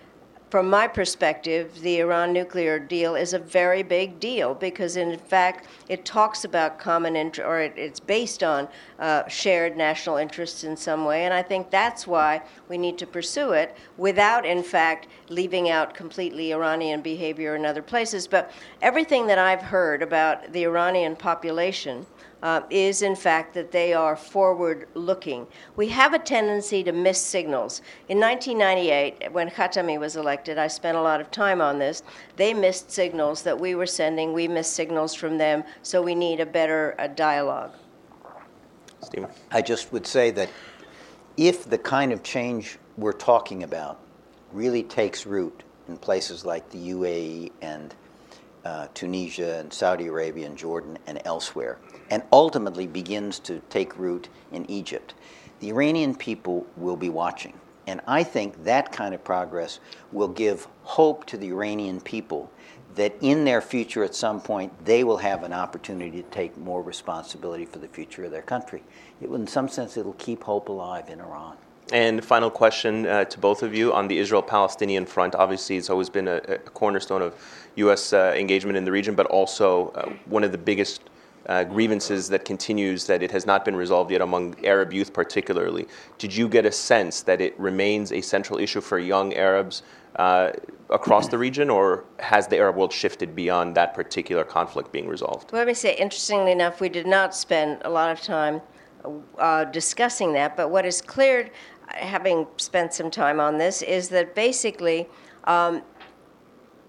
from my perspective, the Iran nuclear deal is a very big deal because, in fact, it talks about common interest, or it, it's based on uh, shared national interests in some way. And I think that's why we need to pursue it without, in fact, leaving out completely Iranian behavior in other places. But everything that I've heard about the Iranian population uh, is, in fact, that they are forward looking. We have a tendency to miss signals. In 1998, when Khatami was elected, I spent a lot of time on this. They missed signals that we were sending, we missed signals from them, so we need a better uh, dialogue. Stephen? I just would say that if the kind of change we're talking about really takes root in places like the UAE and uh, Tunisia and Saudi Arabia and Jordan and elsewhere, and ultimately begins to take root in Egypt. The Iranian people will be watching. And I think that kind of progress will give hope to the Iranian people that in their future at some point they will have an opportunity to take more responsibility for the future of their country. It, in some sense, it'll keep hope alive in Iran. And final question uh, to both of you on the Israel Palestinian front. Obviously, it's always been a, a cornerstone of U.S. Uh, engagement in the region, but also uh, one of the biggest uh, grievances that continues that it has not been resolved yet among Arab youth, particularly. Did you get a sense that it remains a central issue for young Arabs uh, across the region, or has the Arab world shifted beyond that particular conflict being resolved? Well, let me say, interestingly enough, we did not spend a lot of time uh, discussing that, but what is clear, having spent some time on this, is that basically um,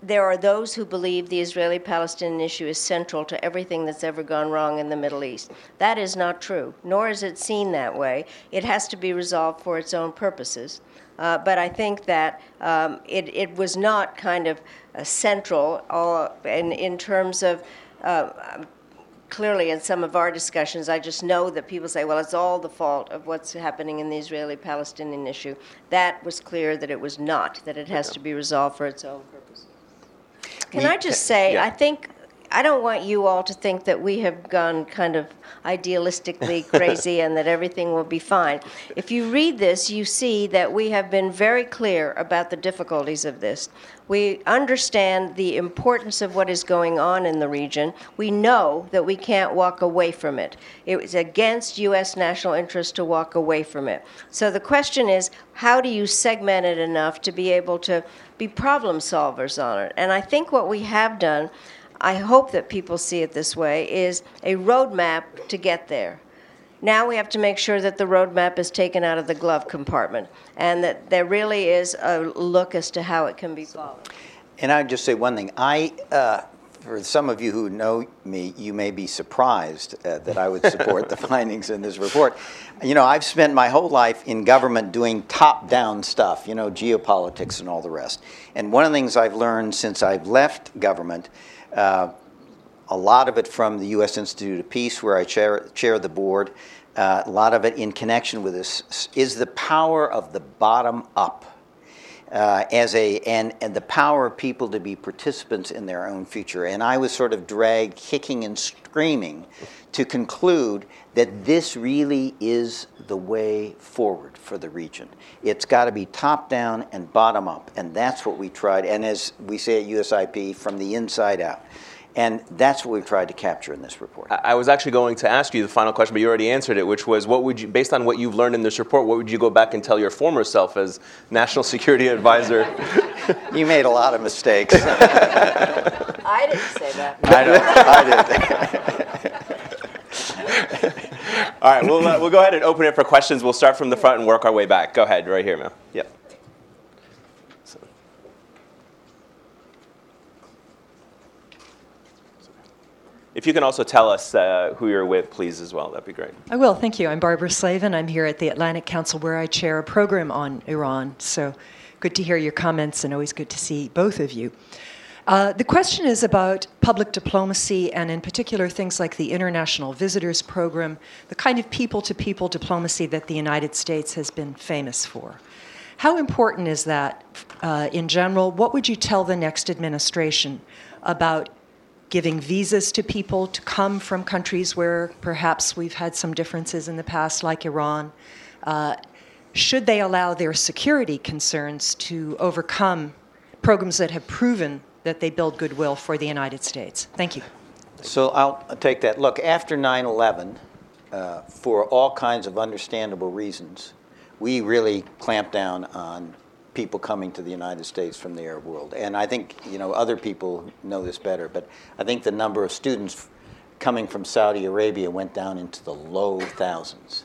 there are those who believe the Israeli Palestinian issue is central to everything that's ever gone wrong in the Middle East. That is not true, nor is it seen that way. It has to be resolved for its own purposes. Uh, but I think that um, it, it was not kind of uh, central uh, in, in terms of. Uh, clearly, in some of our discussions, I just know that people say, well, it's all the fault of what's happening in the Israeli Palestinian issue. That was clear that it was not, that it has to be resolved for its own purposes. Can We- I just say, yeah. I think, I don't want you all to think that we have gone kind of idealistically crazy and that everything will be fine. If you read this, you see that we have been very clear about the difficulties of this. We understand the importance of what is going on in the region. We know that we can't walk away from it. It is against U.S. national interest to walk away from it. So the question is, how do you segment it enough to be able to be problem solvers on it? And I think what we have done, I hope that people see it this way, is a roadmap to get there. Now we have to make sure that the roadmap is taken out of the glove compartment and that there really is a look as to how it can be followed. And I'd just say one thing. I, uh, for some of you who know me, you may be surprised uh, that I would support the findings in this report. You know, I've spent my whole life in government doing top down stuff, you know, geopolitics and all the rest. And one of the things I've learned since I've left government, a lot of it from the U.S. Institute of Peace, where I chair, chair the board, uh, a lot of it in connection with this, is the power of the bottom up uh, as a and, and the power of people to be participants in their own future. And I was sort of dragged kicking and screaming to conclude that this really is the way forward for the region. It's got to be top down and bottom up, and that's what we tried. And as we say at USIP, from the inside out. And that's what we've tried to capture in this report. I I was actually going to ask you the final question, but you already answered it, which was what would you, based on what you've learned in this report, what would you go back and tell your former self as National Security Advisor? You made a lot of mistakes. I didn't say that. I know, I did. All right, we'll, uh, we'll go ahead and open it for questions. We'll start from the front and work our way back. Go ahead, right here, ma'am. Yep. So- If you can also tell us uh, who you're with, please, as well, that'd be great. I will, thank you. I'm Barbara Slavin. I'm here at the Atlantic Council where I chair a program on Iran. So good to hear your comments and always good to see both of you. Uh, the question is about public diplomacy and, in particular, things like the International Visitors Program, the kind of people to people diplomacy that the United States has been famous for. How important is that uh, in general? What would you tell the next administration about giving visas to people to come from countries where perhaps we've had some differences in the past, like Iran? Uh, should they allow their security concerns to overcome programs that have proven that they build goodwill for the United States? Thank you. So I'll take that. Look, after 9 11, uh, for all kinds of understandable reasons, we really clamped down on people coming to the United States from the Arab world. And I think, you know, other people know this better, but I think the number of students coming from Saudi Arabia went down into the low thousands.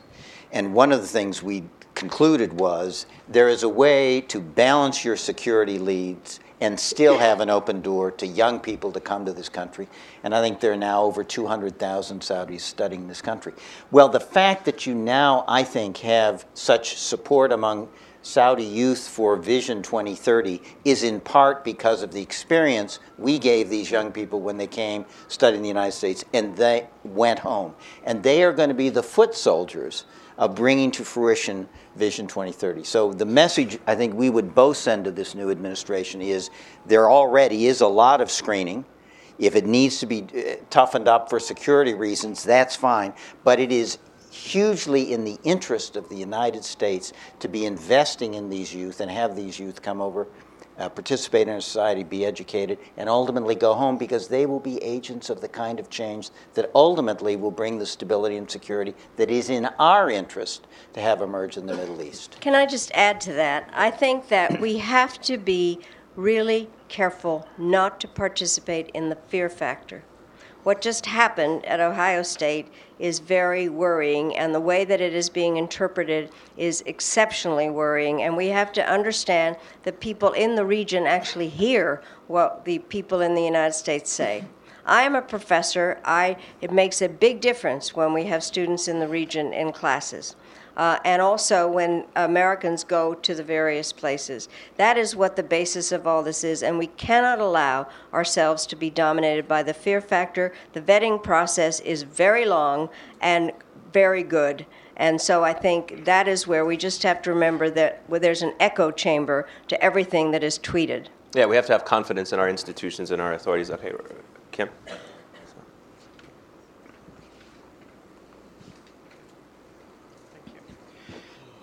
And one of the things we concluded was there is a way to balance your security leads and still have an open door to young people to come to this country. And I think there are now over 200,000 Saudis studying this country. Well, the fact that you now, I think, have such support among Saudi Youth for Vision 2030 is in part because of the experience we gave these young people when they came studying in the United States and they went home. And they are going to be the foot soldiers of bringing to fruition Vision 2030. So the message I think we would both send to this new administration is there already is a lot of screening. If it needs to be uh, toughened up for security reasons, that's fine. But it is hugely in the interest of the United States to be investing in these youth and have these youth come over, uh, participate in society, be educated, and ultimately go home because they will be agents of the kind of change that ultimately will bring the stability and security that is in our interest to have emerge in the Middle East. Can I just add to that? I think that we have to be really careful not to participate in the fear factor. What just happened at Ohio State is very worrying, and the way that it is being interpreted is exceptionally worrying. And we have to understand that people in the region actually hear what the people in the United States say. I am a professor. I, it makes a big difference when we have students in the region in classes uh, and also when Americans go to the various places. That is what the basis of all this is, and we cannot allow ourselves to be dominated by the fear factor. The vetting process is very long and very good. And so I think that is where we just have to remember that well, there's an echo chamber to everything that is tweeted. Yeah, we have to have confidence in our institutions and our authorities. Okay, Kim?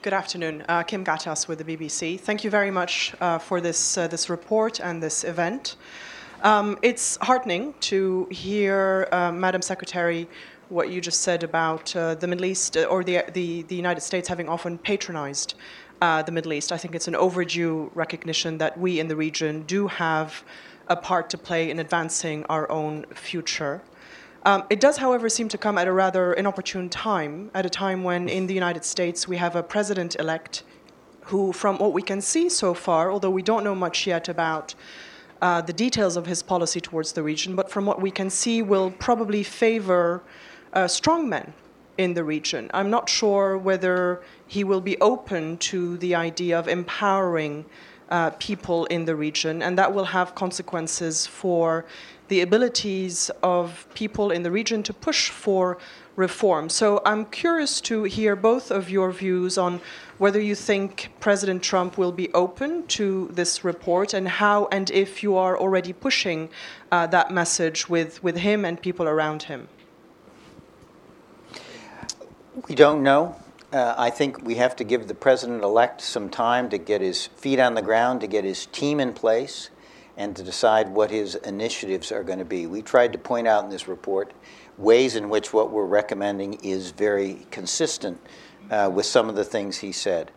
Good afternoon. Uh, Kim Ghattas with the BBC. Thank you very much uh, for this, uh, this report and this event. Um, it's heartening to hear, uh, Madam Secretary, what you just said about uh, the Middle East uh, or the, the, the, United States having often patronized the Middle East. I think it's an overdue recognition that we in the region do have a part to play in advancing our own future. Um, it does, however, seem to come at a rather inopportune time, at a time when in the United States we have a president elect who, from what we can see so far, although we don't know much yet about uh, the details of his policy towards the region, but from what we can see, will probably favor uh, strongmen in the region. I'm not sure whether he will be open to the idea of empowering uh, people in the region, and that will have consequences for the abilities of people in the region to push for reform. So I'm curious to hear both of your views on whether you think President Trump will be open to this report and how and if you are already pushing uh, that message with, with him and people around him. We don't know. Uh, I think we have to give the president elect some time to get his feet on the ground, to get his team in place and to decide what his initiatives are going to be. We tried to point out in this report ways in which what we're recommending is very consistent uh, with some of the things he said.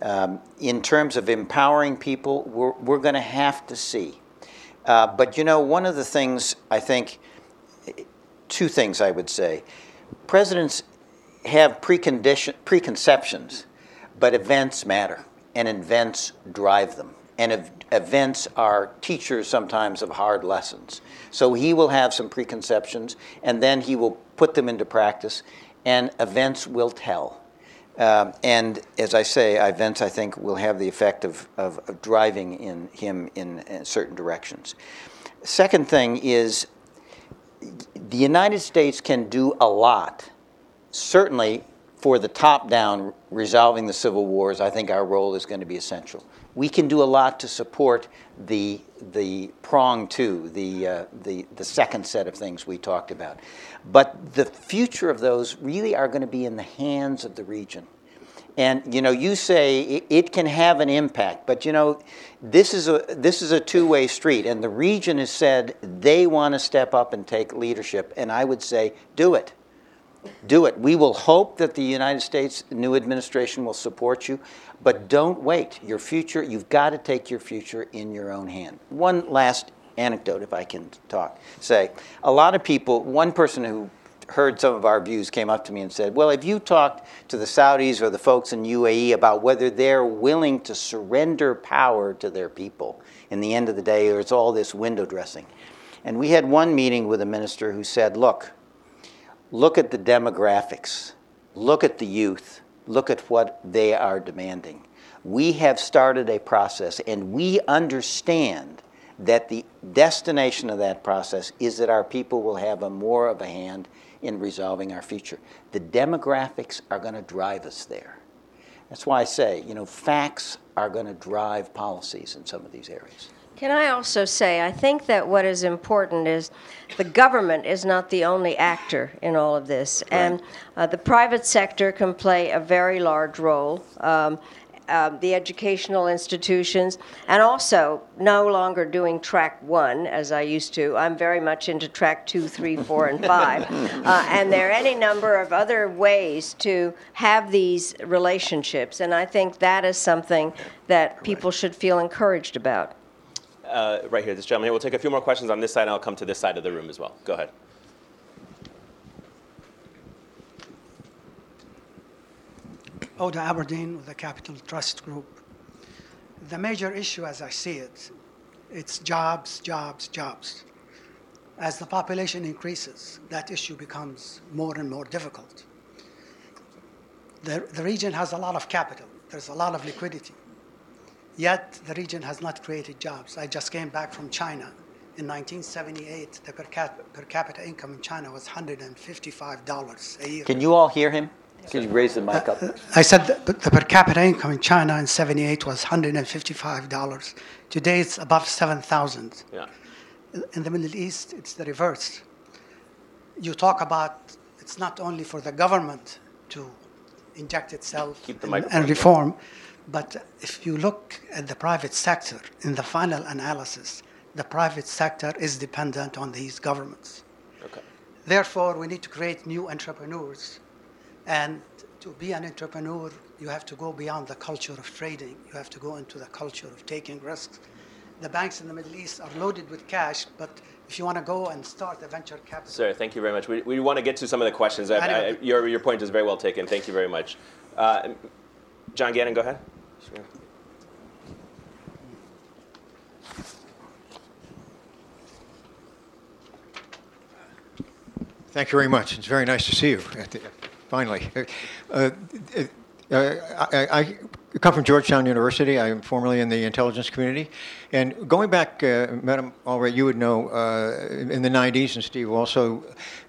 Um, in terms of empowering people, we're, we're going to have to see. Uh, but you know, one of the things I think, two things I would say. Presidents have preconceptions, but events matter, and events drive them and ev- events are teachers sometimes of hard lessons. So he will have some preconceptions, and then he will put them into practice, and events will tell. Um, and as I say, events I think will have the effect of, of, of driving in him in, in certain directions. Second thing is the United States can do a lot, certainly for the top down resolving the civil wars. I think our role is going to be essential we can do a lot to support the the prong two, the uh, the the second set of things we talked about. But the future of those really are going to be in the hands of the region. And you know, you say it, it can have an impact, but you know, this is a this is a two-way street, and the region has said they want to step up and take leadership, and I would say, do it do it. We will hope that the United States new administration will support you, but don't wait. Your future, you've got to take your future in your own hand. One last anecdote, if I can talk, say, a lot of people, one person who heard some of our views came up to me and said, Well, have you talked to the Saudis or the folks in UAE about whether they're willing to surrender power to their people in the end of the day, or it's all this window dressing? And we had one meeting with a minister who said, Look, look at the demographics, look at the youth, look at what they are demanding. We have started a process, and we understand that the destination of that process is that our people will have a more of a hand in resolving our future. The demographics are going to drive us there. That's why I say, you know, facts are going to drive policies in some of these areas. Can I also say, I think that what is important is the government is not the only actor in all of this, and uh, the private sector can play a very large role. Um, uh, the educational institutions, and also no longer doing track one as I used to. I'm very much into track two, three, four, and five. Uh, and there are any number of other ways to have these relationships, and I think that is something that people should feel encouraged about. Uh, right here, this gentleman here. We'll take a few more questions on this side, and I'll come to this side of the room as well. Go ahead. Oda Aberdeen with the Capital Trust Group. The major issue, as I see it, it's jobs, jobs, jobs. As the population increases, that issue becomes more and more difficult. The, the region has a lot of capital, there's a lot of liquidity. Yet the region has not created jobs. I just came back from China. In 1978, the per, cap- per capita income in China was $155 a year. Can you all hear him? Can you raise the mic up? Uh, I said the, the per capita income in China in 78 was $155. Today it's above 7,000. Yeah. In the Middle East, it's the reverse. You talk about it's not only for the government to inject itself Keep the and, and reform, but if you look at the private sector, in the final analysis, the private sector is dependent on these governments. Okay. Therefore, we need to create new entrepreneurs. And to be an entrepreneur, you have to go beyond the culture of trading. You have to go into the culture of taking risks. The banks in the Middle East are loaded with cash, but if you want to go and start a venture capital, Sir, thank you very much. We, we want to get to some of the questions. I, I, your, your point is very well taken. Thank you very much. Uh, John Gannon, go ahead. Sure. Thank you very much. It's very nice to see you, finally. Uh, uh, I I come from Georgetown University. I am formerly in the intelligence community. And going back, uh, Madam Albright, you would know, uh, in the 90s, and Steve also,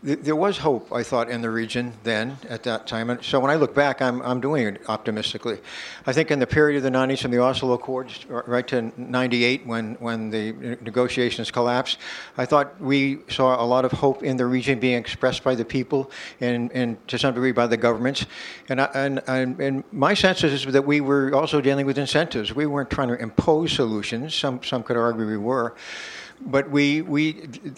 th- there was hope, I thought, in the region then, at that time. And so when I look back, I'm, I'm doing it optimistically. I think in the period of the 90s from the Oslo Accords right to 98, when, when the negotiations collapsed, I thought we saw a lot of hope in the region being expressed by the people and, and to some degree by the governments. And, I, and, and, and my sense is that we were also dealing with incentives. We weren't trying to impose solutions. Some, some could argue we were. But we, we,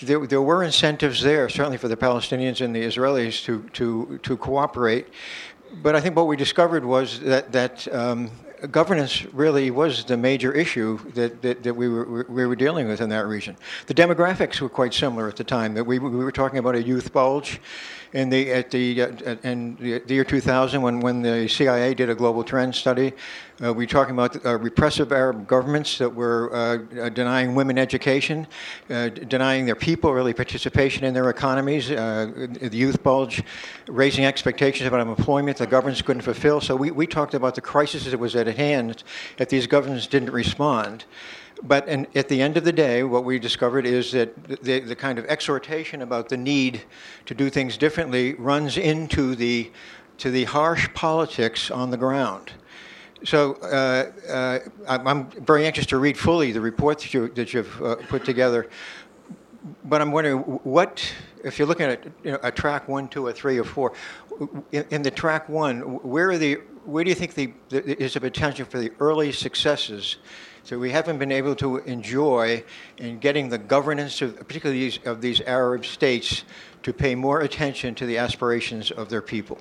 there, there were incentives there, certainly for the Palestinians and the Israelis to, to, to cooperate. But I think what we discovered was that, that um, governance really was the major issue that, that, that we, were, we were dealing with in that region. The demographics were quite similar at the time. That we, we were talking about a youth bulge in the, at the, uh, in the, year 2000 when, when the CIA did a global trend study. Uh, we were talking about uh, repressive Arab governments that were uh, uh, denying women education, uh, denying their people really participation in their economies, the youth bulge, raising expectations about employment the governments couldn't fulfill. So we, we talked about the crisis that was at hand if these governments didn't respond. But in, at the end of the day, what we discovered is that the, the kind of exhortation about the need to do things differently runs into the, to the harsh politics on the ground. So uh, uh, I'm, I'm very anxious to read fully the report that, you, that you've uh, put together. But I'm wondering what, if you're looking at you know, a track one, two, or three, or four, in, in the track one, where are the, where do you think the, the, is the potential for the early successes that we haven't been able to enjoy in getting the governance of, particularly these, of these Arab states, to pay more attention to the aspirations of their people?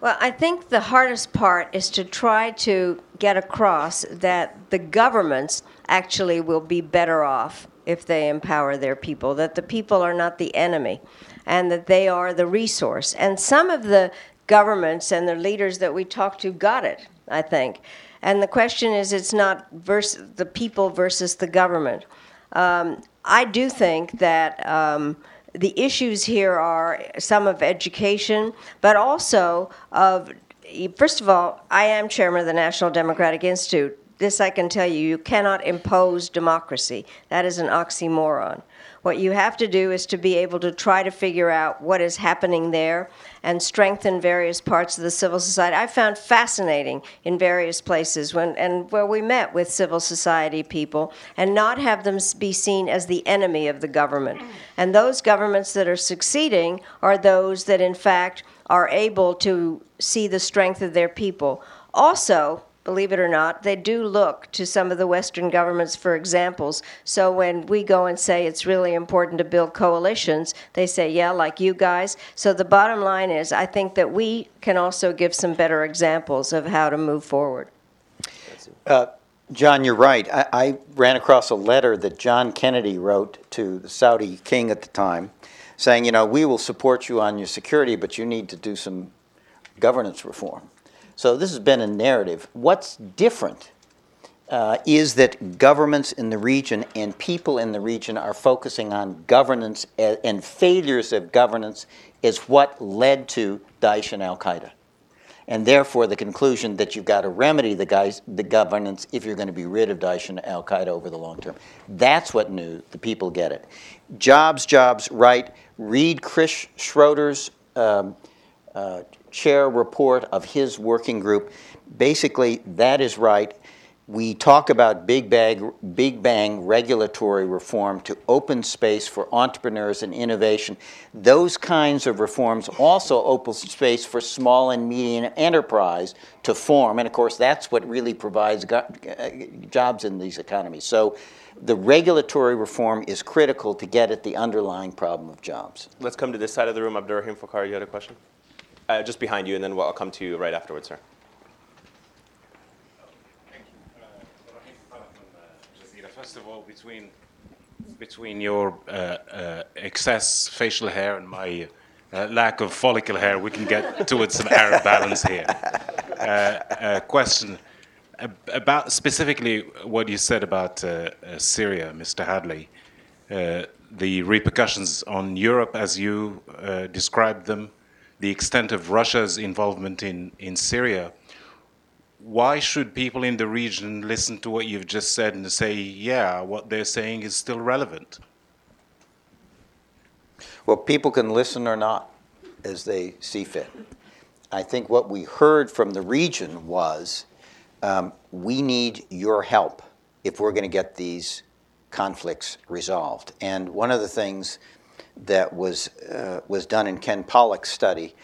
Well, I think the hardest part is to try to get across that the governments actually will be better off if they empower their people, that the people are not the enemy, and that they are the resource. And some of the governments and the leaders that we talked to got it, I think. And the question is, it's not vers- the people versus the government. Um, I do think that um, the issues here are some of education, but also of first of all, I am chairman of the National Democratic Institute. This I can tell you, you cannot impose democracy. That is an oxymoron. What you have to do is to be able to try to figure out what is happening there and strengthen various parts of the civil society. I found fascinating in various places when and where we met with civil society people and not have them be seen as the enemy of the government. And those governments that are succeeding are those that in fact are able to see the strength of their people. Also, believe it or not, they do look to some of the Western governments for examples. So when we go and say it's really important to build coalitions, they say, yeah, like you guys. So the bottom line is, I think that we can also give some better examples of how to move forward. Uh, John, you're right. I, I ran across a letter that John Kennedy wrote to the Saudi king at the time saying, you know, we will support you on your security, but you need to do some governance reform. So this has been a narrative. What's different uh, is that governments in the region and people in the region are focusing on governance and failures of governance is what led to Daesh and Al Qaeda. And therefore, the conclusion that you've got to remedy the, guys, the governance if you're going to be rid of Daesh and Al Qaeda over the long term. That's what new. The people get it. Jobs, jobs, right. Read Chris Schroeder's um, uh, chair report of his working group. Basically, that is right. We talk about big bang, big bang regulatory reform to open space for entrepreneurs and innovation. Those kinds of reforms also open space for small and medium enterprise to form. And of course, that's what really provides go- uh, jobs in these economies. So the regulatory reform is critical to get at the underlying problem of jobs. Let's come to this side of the room. Abdurrahim Fakhar, you had a question? Uh, just behind you, and then I'll come to you right afterwards, sir. First of all, between between your uh, uh, excess facial hair and my uh, lack of follicle hair, we can get towards some Arab balance here. Uh, question about specifically what you said about uh, uh, Syria, Mr. Hadley. the repercussions on Europe, as you described them, the extent of Russia's involvement in, in Syria, why should people in the region listen to what you've just said and say, yeah, what they're saying is still relevant? Well, people can listen or not as they see fit. I think what we heard from the region was um, we need your help if we're going to get these conflicts resolved. And one of the things that was, uh, was done in Ken Pollack's study.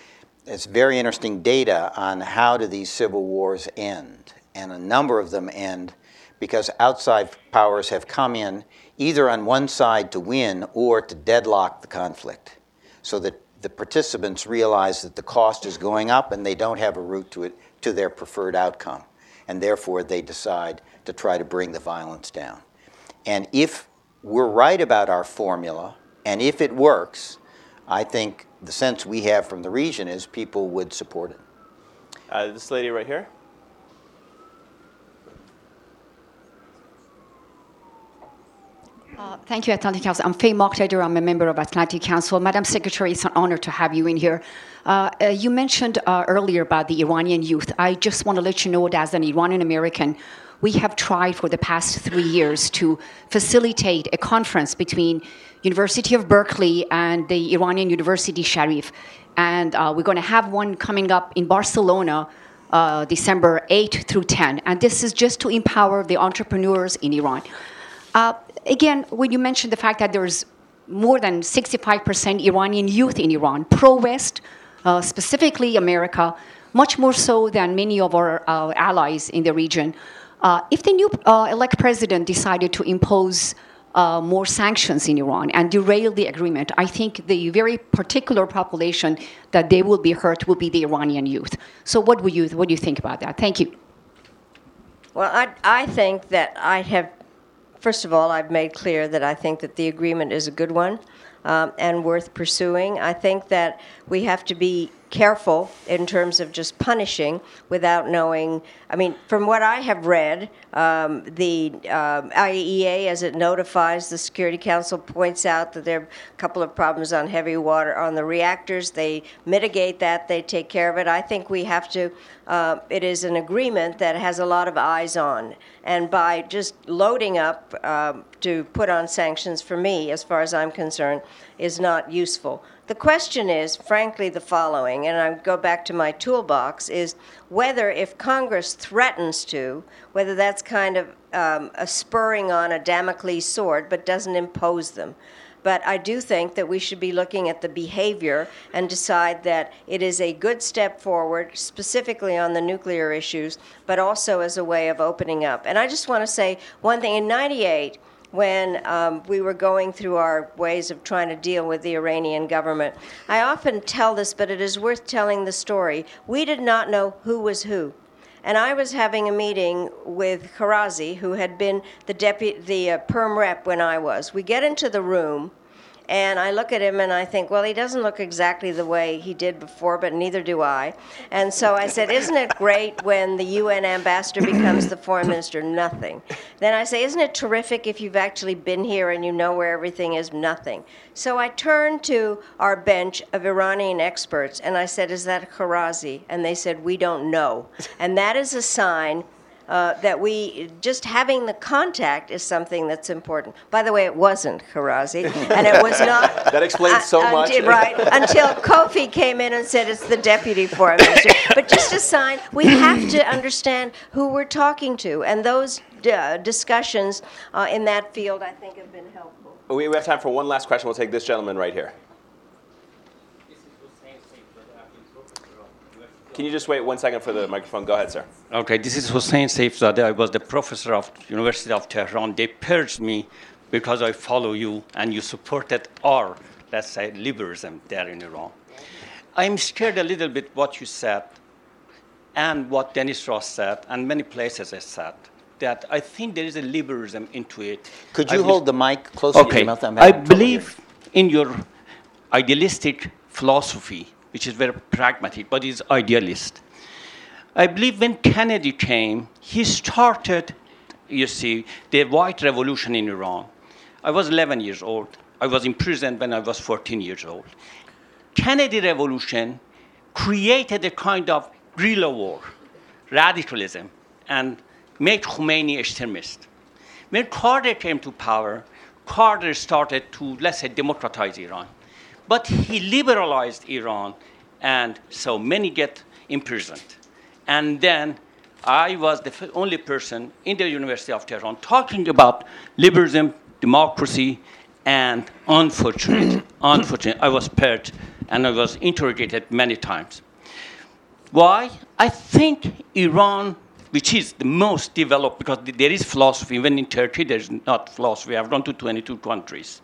It's very interesting data on how do these civil wars end. And a number of them end because outside powers have come in either on one side to win or to deadlock the conflict so that the participants realize that the cost is going up and they don't have a route to it to their preferred outcome and therefore they decide to try to bring the violence down and if we're right about our formula and if it works, I think the sense we have from the region is people would support it. Uh, this lady right here. Uh, thank you, Atlantic Council. I'm Faye Moqtadir. I'm a member of Atlantic Council. Madam Secretary, it's an honor to have you in here. Uh, uh, you mentioned uh, earlier about the Iranian youth. I just want to let you know that as an Iranian American, we have tried for the past three years to facilitate a conference between University of Berkeley and the Iranian University Sharif. And uh, we're going to have one coming up in Barcelona uh, December 8 through 10. And this is just to empower the entrepreneurs in Iran. Uh, again, when you mentioned the fact that there's more than 65% Iranian youth in Iran, pro West, uh, specifically America, much more so than many of our uh, allies in the region. Uh, if the new uh, elect president decided to impose uh, more sanctions in Iran and derail the agreement, I think the very particular population that they will be hurt will be the Iranian youth. So, what would you what do you think about that? Thank you. Well, I, I think that I have, first of all, I've made clear that I think that the agreement is a good one. um, and worth pursuing. I think that we have to be careful in terms of just punishing without knowing. I mean, from what I have read, um, the um, IAEA, as it notifies the Security Council, points out that there are a couple of problems on heavy water on the reactors. They mitigate that, they take care of it. I think we have to, uh, it is an agreement that has a lot of eyes on. And by just loading up um, to put on sanctions, for me, as far as I'm concerned, is not useful. The question is, frankly, the following, and I go back to my toolbox, is whether if Congress threatens to, whether that's kind of um, a spurring on a Damocles sword, but doesn't impose them. But I do think that we should be looking at the behavior and decide that it is a good step forward, specifically on the nuclear issues, but also as a way of opening up. And I just want to say one thing. In 98, when um, we were going through our ways of trying to deal with the Iranian government. I often tell this, but it is worth telling the story. We did not know who was who. And I was having a meeting with Kharrazi, who had been the deputy, the uh, perm rep when I was. We get into the room, and I look at him and I think, well, he doesn't look exactly the way he did before, but neither do I. And so I said, isn't it great when the UN ambassador becomes the foreign minister? Nothing. Then I say, isn't it terrific if you've actually been here and you know where everything is? Nothing. So I turned to our bench of Iranian experts and I said, is that Kharrazi? And they said, we don't know. And that is a sign uh, that we just having the contact is something that's important. By the way, it wasn't Kharrazi, and it was not. that explains so uh, much. Until, right until Kofi came in and said it's the deputy foreign minister. But just a sign, we have to understand who we're talking to, and those uh, discussions uh, in that field, I think, have been helpful. We have time for one last question. We'll take this gentleman right here. Can you just wait one second for the microphone? Go ahead, sir. Okay, this is Hussein Saifzadeh. I was the professor of University of Tehran. They purged me because I follow you and you supported our, let's say, liberalism there in Iran. I'm scared a little bit what you said and what Dennis Ross said and many places I said that I think there is a liberalism into it. Could you I hold the mic closer okay. to your mouth? I'm I having trouble believe in your idealistic philosophy which is very pragmatic, but is idealist. I believe when Kennedy came, he started, you see, the white revolution in Iran. I was 11 years old. I was imprisoned when I was 14 years old. Kennedy revolution created a kind of guerrilla war, radicalism, and made Khomeini extremist. When Carter came to power, Carter started to, let's say, democratize Iran. But he liberalized Iran, and so many get imprisoned. And then I was the only person in the University of Tehran talking about liberalism, democracy, and unfortunate, unfortunate, I was paired and I was interrogated many times. Why? I think Iran, which is the most developed, because there is philosophy, even in Turkey there's not philosophy, I've gone to 22 countries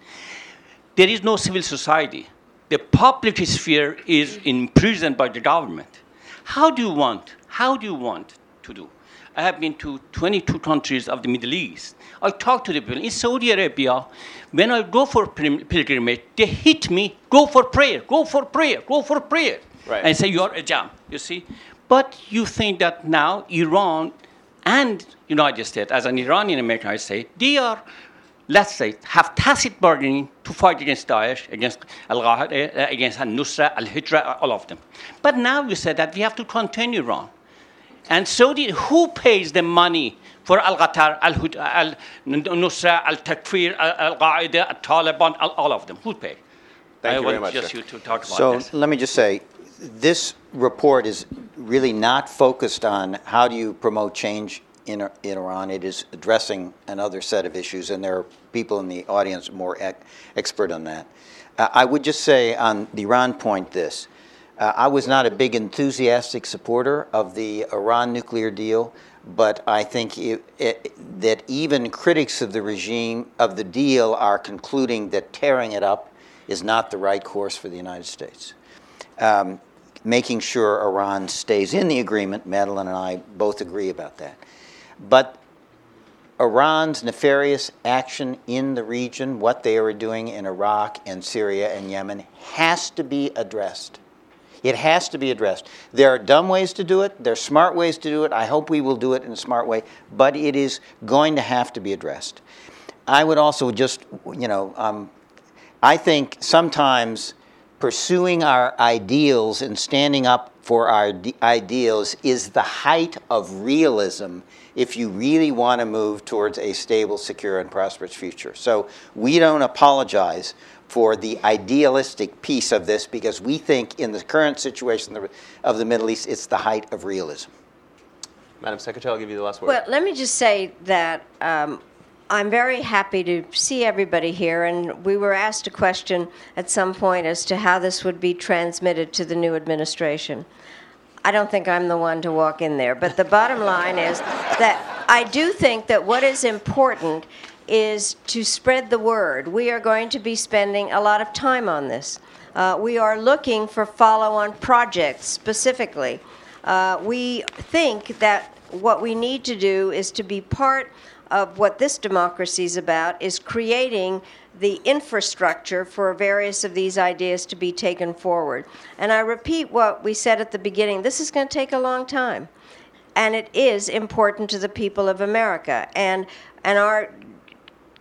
there is no civil society. The public sphere is imprisoned by the government. How do you want? How do you want to do? I have been to 22 countries of the Middle East. I talk to the people in Saudi Arabia. When I go for pilgrimage, they hit me. Go for prayer. Go for prayer. Go for prayer. Right. And say you are a jam. You see, but you think that now Iran and United States, as an Iranian American, I say they are let's say, have tacit bargaining to fight against Daesh, against Al Qaeda, eh, eh, against Al Nusra, Al Hijra, all of them. But now you said that we have to continue Iran. And so, did, who pays the money for Al Qatar, Al Nusra, Al Takfir, Al Qaeda, Al Taliban, all of them? Who pay? Thank I you very much. just sir. you to talk about So this. let me just say, this report is really not focused on how do you promote change in, in Iran. It is addressing another set of issues, and there are people in the audience more ec- expert on that. Uh, I would just say on the Iran point this. Uh, I was not a big enthusiastic supporter of the Iran nuclear deal, but I think it, it, that even critics of the regime, of the deal, are concluding that tearing it up is not the right course for the United States. Um, making sure Iran stays in the agreement, Madeleine and I both agree about that. But Iran's nefarious action in the region, what they are doing in Iraq and Syria and Yemen, has to be addressed. It has to be addressed. There are dumb ways to do it, there are smart ways to do it. I hope we will do it in a smart way, but it is going to have to be addressed. I would also just, you know, um, I think sometimes pursuing our ideals and standing up for our d- ideals is the height of realism if you really want to move towards a stable, secure, and prosperous future. So we don't apologize for the idealistic piece of this because we think in the current situation of the Middle East, it's the height of realism. Madam Secretary, I'll give you the last word. Well, let me just say that um, I'm very happy to see everybody here, and we were asked a question at some point as to how this would be transmitted to the new administration. I don't think I'm the one to walk in there, but the bottom line is that I do think that what is important is to spread the word. We are going to be spending a lot of time on this. Uh, we are looking for follow on projects specifically. Uh, we think that what we need to do is to be part of what this democracy is about is creating the infrastructure for various of these ideas to be taken forward. And I repeat what we said at the beginning this is going to take a long time. And it is important to the people of America. And, and our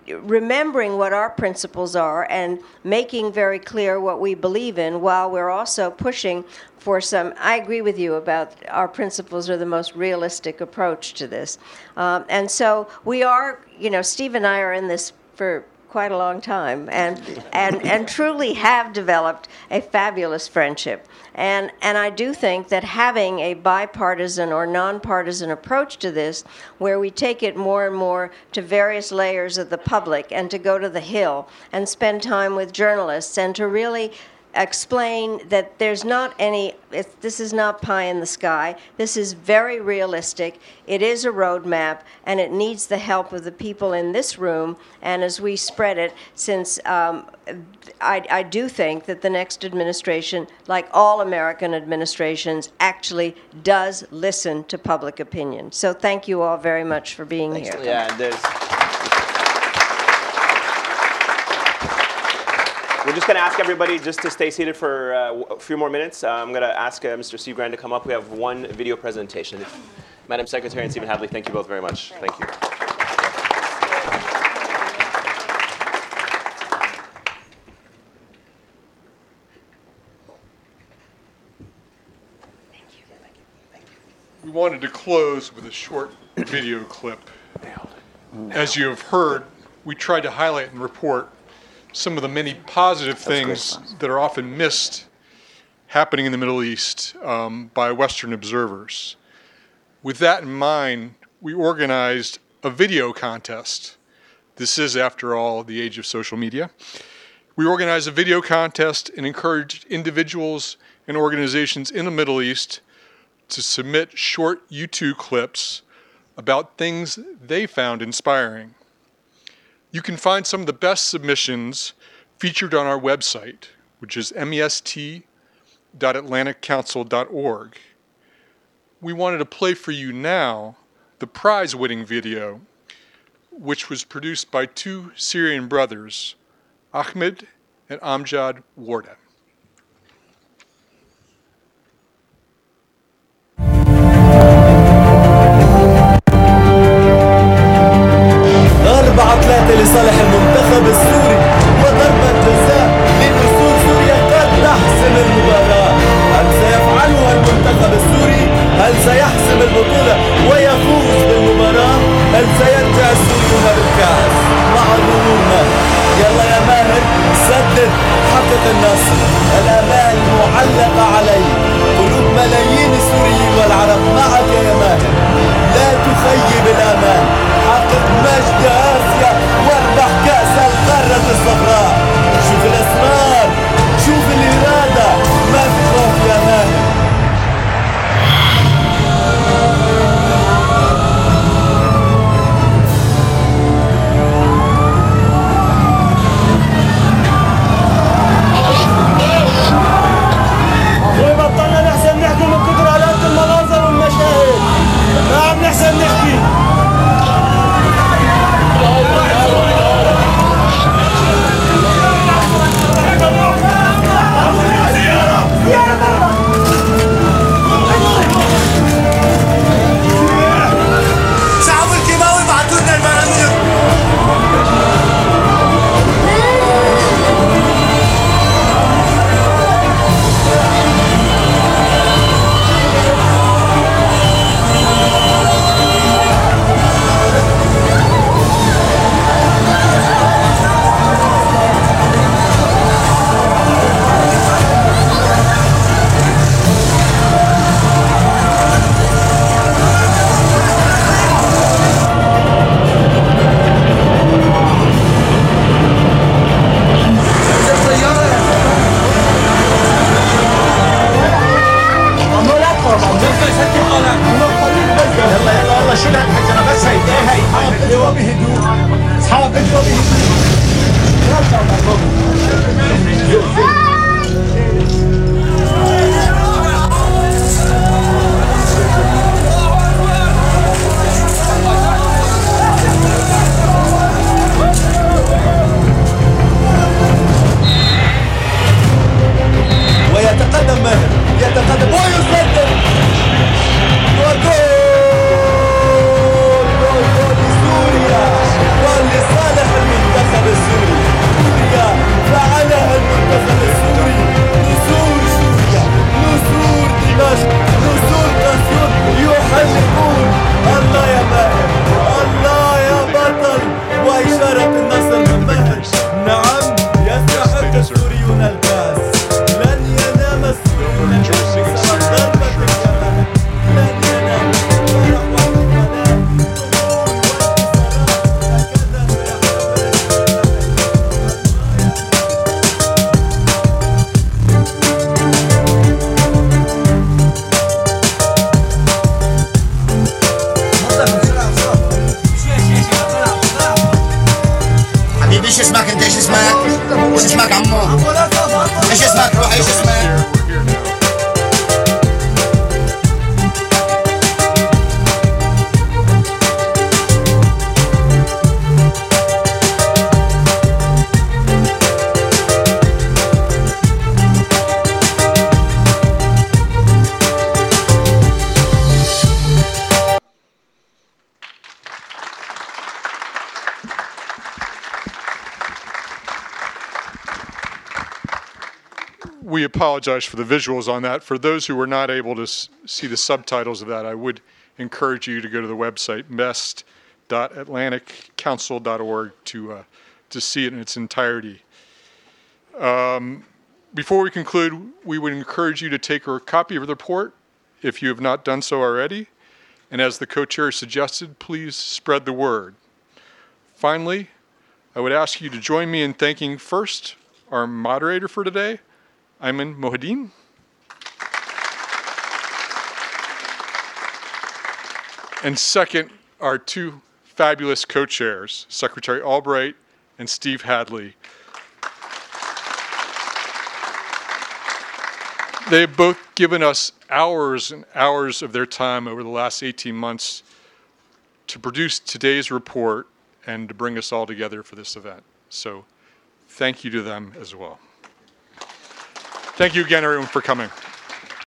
remembering what our principles are and making very clear what we believe in while we're also pushing for some i agree with you about our principles are the most realistic approach to this um, and so we are you know steve and i are in this for quite a long time and, and, and truly have developed a fabulous friendship. And, and I do think that having a bipartisan or nonpartisan approach to this, where we take it more and more to various layers of the public and to go to the Hill and spend time with journalists and to really explain that there's not any, this is not pie in the sky. This is very realistic. It is a roadmap, and it needs the help of the people in this room. And as we spread it, since um, I, I do think that the next administration, like all American administrations, actually does listen to public opinion. So thank you all very much for being Thanks, here. Yeah, there's. We're just going to ask everybody just to stay seated for uh, a few more minutes. Uh, I'm going to ask uh, Mr. Steve Grand to come up. We have one video presentation. Madam Secretary and Stephen Hadley, thank you both very much. Thank you. We wanted to close with a short video clip. As you have heard, we tried to highlight and report some of the many positive things that are often missed happening in the Middle East um, by Western observers. With that in mind, we organized a video contest. This is, after all, the age of social media. We organized a video contest and encouraged individuals and organizations in the Middle East to submit short YouTube clips about things they found inspiring. You can find some of the best submissions featured on our website, which is mest.atlanticcouncil.org. We wanted to play for you now the prize winning video, which was produced by two Syrian brothers, Ahmed and Amjad Warda. المنتخب السوري وضربة جزاء لأسود سوريا قد تحسم المباراة هل سيفعلها المنتخب السوري؟ هل سيحسم البطولة ويفوز بالمباراة؟ هل سيرجع السوريون بالكأس مع ظهور ماهر؟ يلا يا ماهر سدد حقق النصر الآمال معلقة عليك قلوب ملايين السوريين والعرب معك يا ماهر لا تخيب الآمال حقق مجد آسيا nossa. Apologize for the visuals on that. For those who were not able to s- see the subtitles of that, I would encourage you to go to the website mest.atlanticcouncil.org to uh, to see it in its entirety. Um, before we conclude, we would encourage you to take a copy of the report if you have not done so already. And as the co-chair suggested, please spread the word. Finally, I would ask you to join me in thanking first our moderator for today, Ayman Mohyeldin. And second, our two fabulous co-chairs, Secretary Albright and Steve Hadley. They've both given us hours and hours of their time over the last 18 months to produce today's report and to bring us all together for this event. So thank you to them as well. Thank you again, everyone, for coming.